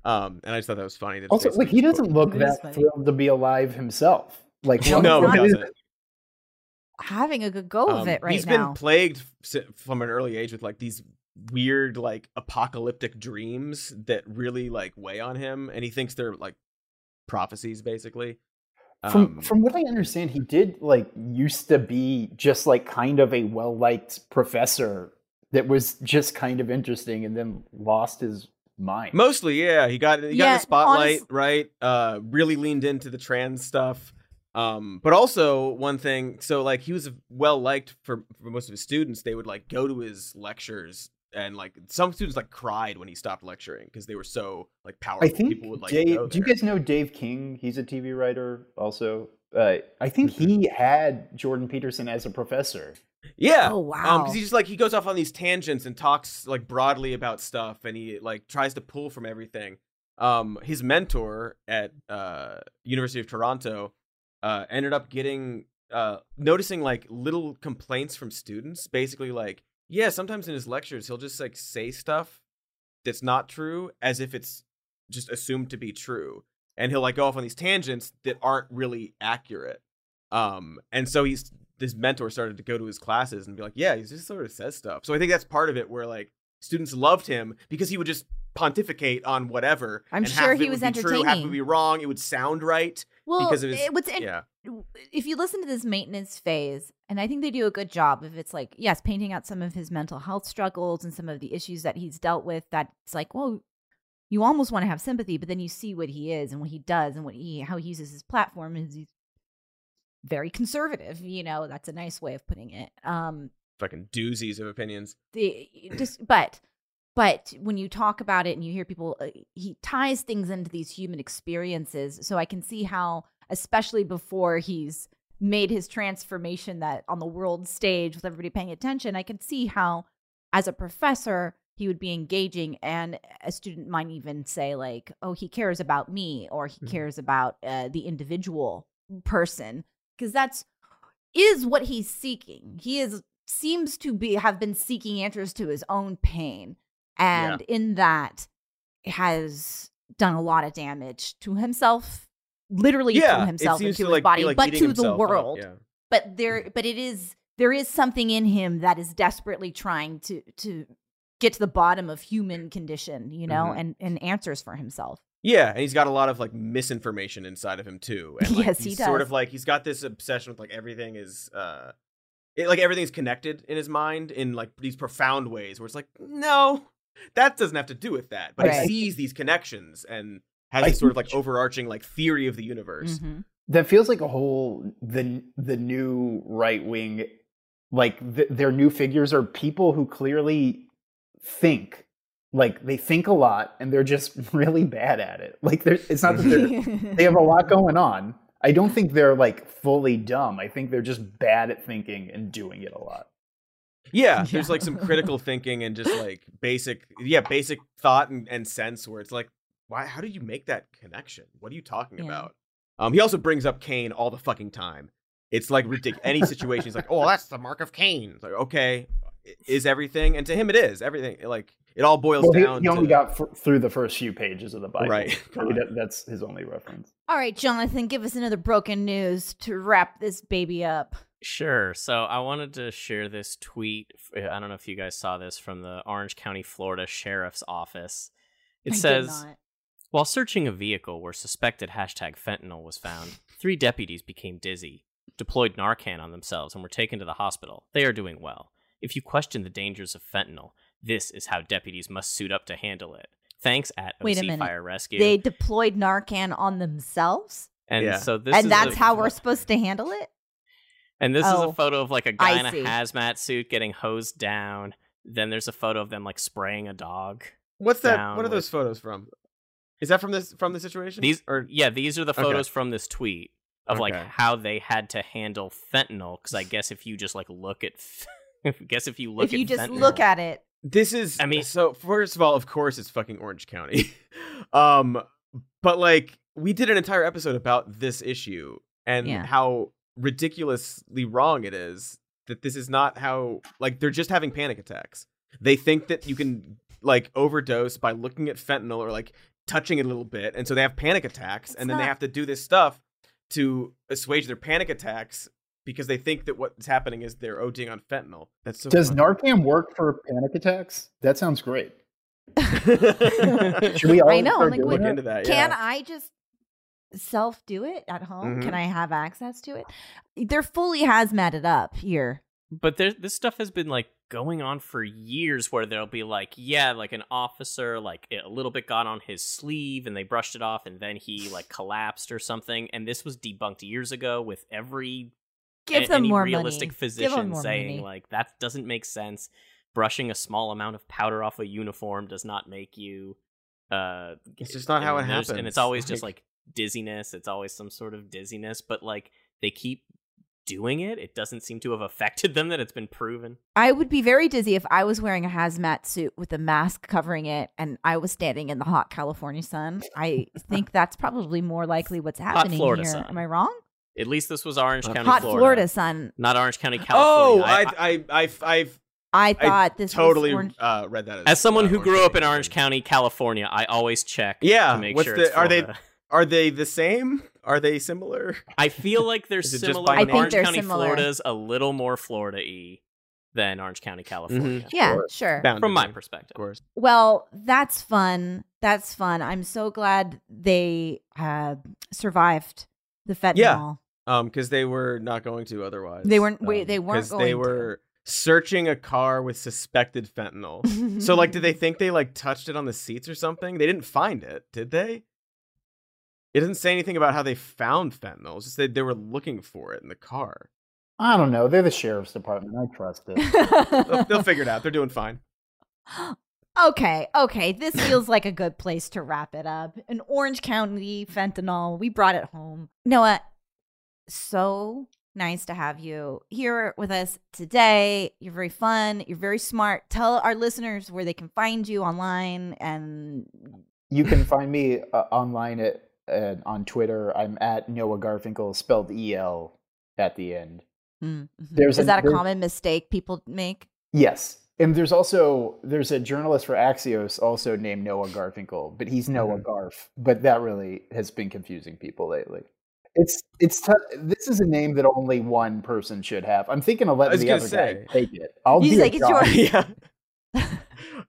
Um, and I just thought that was funny. That's Also, like he doesn't look that funny. thrilled to be alive himself. Like No, No, he doesn't. Having a good go of Um, it right he's now. He's been plagued from an early age with like these weird like apocalyptic dreams that really like weigh on him and he thinks they're like prophecies basically from Um, from what I understand, he did like used to be just like kind of a well liked professor that was just kind of interesting, and then lost his mind. mostly yeah he got he got in the spotlight honest- right uh really leaned into the trans stuff um but also one thing so like he was well liked for, for most of his students they would like go to his lectures and like some students like cried when he stopped lecturing because they were so like powerful I think people would like Dave. go Do you guys know Dave King? He's a TV writer, also. Uh, I think Mm-hmm. he had Jordan Peterson as a professor. Yeah. Oh, Um, wow. because he just like he goes off on these tangents and talks like broadly about stuff, and he like tries to pull from everything. Um, his mentor at uh University of Toronto uh ended up getting uh noticing like little complaints from students, basically like yeah, sometimes in his lectures he'll just like say stuff that's not true as if it's just assumed to be true, and he'll like go off on these tangents that aren't really accurate. Um, and so he's this mentor started to go to his classes and be like, yeah, he just sort of says stuff. So I think that's part of it where like students loved him because he would just pontificate on whatever. I'm and sure he it was would be true, half would be wrong. It would sound right well, because of his it, in- yeah. if you listen to this maintenance phase, and I think they do a good job if it's like, yes, painting out some of his mental health struggles and some of the issues that he's dealt with, that's like, well, you almost want to have sympathy, but then you see what he is and what he does and what he how he uses his platform is he's very conservative, you know, that's a nice way of putting it. Um Fucking doozies of opinions. the just but but when you talk about it and you hear people uh, he ties things into these human experiences. So i can see how especially before he's made his transformation that on the world stage with everybody paying attention i can see how as a professor he would be engaging and a student might even say like oh he cares about me or he Mhm. cares about uh, the individual person. Because that's is what he's seeking. He is seems to be have been seeking answers to his own pain and in that has done a lot of damage to himself literally yeah, to himself and to to his like, body like, but to the himself up, world Yeah. but there but it is there is something in him that is desperately trying to to get to the bottom of human condition you know Mhm. and and answers for himself Yeah, and he's got a lot of like misinformation inside of him too. And, like, Yes, he does. Sort of like he's got this obsession with like everything is uh it, like everything's connected in his mind in like these profound ways where it's like no, that doesn't have to do with that. But Right. he sees these connections and has I this sort of like overarching like theory of the universe. Mhm. That feels like a whole the the new right wing, like th- their new figures are people who clearly think, like they think a lot, and they're just really bad at it. Like they're, it's not that they're they have a lot going on. I don't think they're like fully dumb. I think they're just bad at thinking and doing it a lot. Yeah, there's like some critical thinking and just like basic, yeah, basic thought and, and sense where it's like, why? How did you make that connection? What are you talking Yeah. about? Um, he also brings up Cain all the fucking time. It's like ridiculous. Any situation, he's like, oh, that's the mark of Cain. It's like, okay, is everything? And to him, it is everything. Like it all boils Well, down. he only to, got f- through the first few pages of the Bible. Right. That- that's his only reference. all right jonathan give us another broken news to wrap this baby up Sure. So I wanted to share this tweet. Eh, I don't know if you guys saw this from the Orange County, Florida Sheriff's Office. It I says. While searching a vehicle where suspected hashtag fentanyl was found, three deputies became dizzy, deployed Narcan on themselves, and were taken to the hospital. They are doing well. If you question the dangers of fentanyl, this is how deputies must suit up to handle it. Thanks at OC Wait a minute. Fire Rescue. they deployed narcan on themselves and Yeah. so this is and that's a- how we're supposed to handle it And this is Oh, a photo of like a guy I in a see. hazmat suit getting hosed down. Then there's a photo of them like spraying a dog. What's that? What are with- those photos from? Is that from this from the situation? These or yeah, these are the Okay. photos from this tweet of like how they had to handle fentanyl. Because I guess if you just like look at, I guess if you look if at you just fentanyl- look at it This is I mean- so first of all, of course it's fucking Orange County. Um, but like we did an entire episode about this issue and Yeah. how ridiculously wrong it is that this is not how like they're just having panic attacks. They think that you can like overdose by looking at fentanyl or like touching it a little bit, and so they have panic attacks, It's and then they have to do this stuff to assuage their panic attacks because they think that what's happening is they're ODing on fentanyl. That's so. Does funny. Narcan work for panic attacks? That sounds great. Should we all I know, start like, look into that? Can yeah. I just self do it at home? Mhm. Can I have access to it? They're fully hazmated up here. But there, this stuff has been like going on for years where there'll be like, yeah, like an officer, like a little bit got on his sleeve and they brushed it off and then he like collapsed or something. And this was debunked years ago with every Give a- them any more realistic money. Give physician them more saying money. like that doesn't make sense. Brushing a small amount of powder off a uniform does not make you. Uh, It's just not how it happens And it's happens. always just Like- like dizziness. It's always some sort of dizziness. But like they keep doing it. It doesn't seem to have affected them that it's been proven. I would be very dizzy if I was wearing a hazmat suit with a mask covering it and I was standing in the hot California sun. I think that's probably more likely what's happening Florida here. sun. Am I wrong? At least this was Orange County, hot Florida. Florida sun. not Orange County, Oh, California. I, I, I, I've I thought this totally was orange. uh, read that. As, as someone uh, who grew up in Orange County, California, I always check. Yeah, to make what's sure the- it's are they- Florida. Are they the same? Are they similar? I feel like they're Is it just similar. by but name? I think Orange they're County, similar. Florida's a little more Florida-y than Orange County, California. Yeah, Sure. sure. Bound From my be, perspective. of course. Well, that's fun. That's fun. I'm so glad they uh, survived the fentanyl. Yeah. Um, because they were not going to otherwise. They weren't- wait, Um, they weren't 'cause They going to. were searching a car with suspected fentanyl. so, like, did they think they like touched it on the seats or something? They didn't find it, did they? It doesn't say anything about how they found fentanyl. It's just that they were looking for it in the car. I don't know. They're the sheriff's department. I trust it. They'll, they'll figure it out. They're doing fine. okay, okay. This feels like a good place to wrap it up. An Orange County fentanyl. We brought it home. Noah, so nice to have you here with us today. You're very fun. You're very smart. Tell our listeners where they can find you online and You can find me uh, online at uh, on Twitter. I'm at Noah Garfinkel, spelled E L at the end. Mm, mhm. There's is a- that a common mistake people make? Yes. And there's also there's a journalist for Axios also named Noah Garfinkel, but he's Noah Mhm. Garf. But that really has been confusing people lately. It's it's tough. This is a name that only one person should have. I'm thinking of letting the other say. guy take it. I'll He's do like, "It's job." yours. yeah.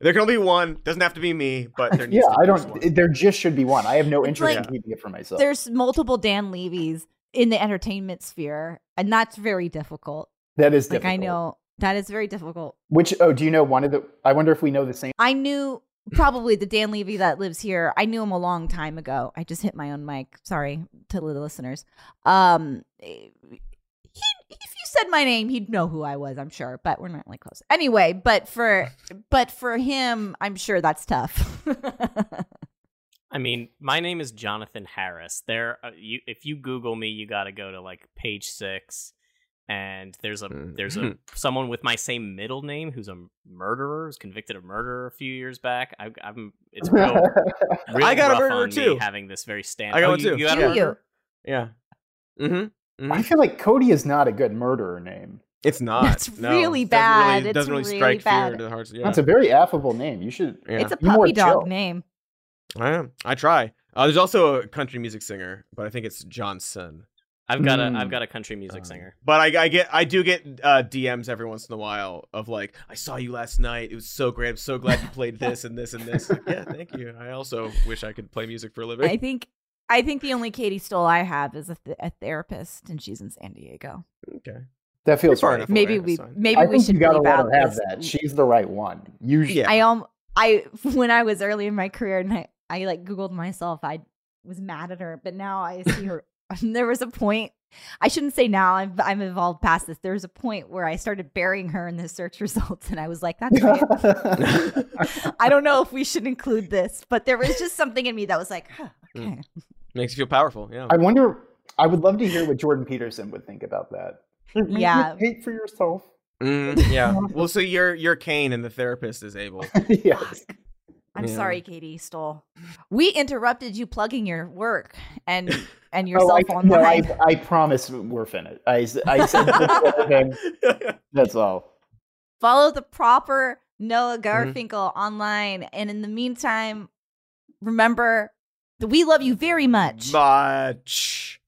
There can only be one. Doesn't have to be me, but there needs Yeah, to I be just don't. one. There just should be one. I have no interest like- in keeping it for myself. There's multiple Dan Levy's in the entertainment sphere, and that's very difficult. that is Like difficult. I know that is very difficult. Which oh, do you know one of the? I wonder if we know the same. I knew probably the Dan Levy that lives here. I knew him a long time ago. I just hit my own mic. Sorry to the listeners. Um, he, if you said my name, he'd know who I was. I'm sure, but we're not like close. Anyway, but for but for him, I'm sure that's tough. I mean, my name is Jonathan Harris. There, uh, you if you Google me, you got to go to like page six, and there's a Mm. there's a someone with my same middle name who's a murderer, who's convicted of murder a few years back. I, I'm it's real, real I got a murderer too. having this very stand. I got oh, one you, too. You got Do a you? murderer? Yeah. Mm-hmm. I feel like Cody is not a good murderer name. It's not. That's no. really Doesn't bad. Really, It's doesn't really really strike bad. fear into the hearts. Yeah. That's a very affable name. You should. yeah. it's a puppy dog chill. name. I am. I try. Uh, there's also a country music singer, but I think it's Johnson. I've got a Mm. I've got a country music Um, singer. But I, I get, I do get uh, DMs every once in a while of like, I saw you last night. It was so great. I'm so glad you played this and this and this. Like, yeah, thank you. I also wish I could play music for a living. I think I think the only Katie Stoll I have is a, th- a therapist, and she's in San Diego. okay. That feels far right. enough Maybe we that's maybe I we think should you gotta let her have this. that. She's the right one. Usually, Yeah. I um I when I was early in my career and I, I like googled myself, I was mad at her, but now I see her. there was a point. I shouldn't say now. I'm I'm evolved past this. There was a point where I started burying her in the search results, and I was like, "That's right." I don't know if we should include this, but there was just something in me that was like, huh, Mm. "Okay." Makes you feel powerful. Yeah. I wonder. I would love to hear what Jordan Peterson would think about that. It makes you Yeah. hate for yourself. Mm, yeah. Well, so you're you're Cain and the therapist is Abel. yes. I I'm Yeah. sorry, Katie Stoll. We interrupted you plugging your work and and Oh, yourself I, online. no, I, I promise we're finished. I, I said. That's all. Follow the proper Noah Mm-hmm. Garfinkel online. And in the meantime, remember that we love you very much. Much.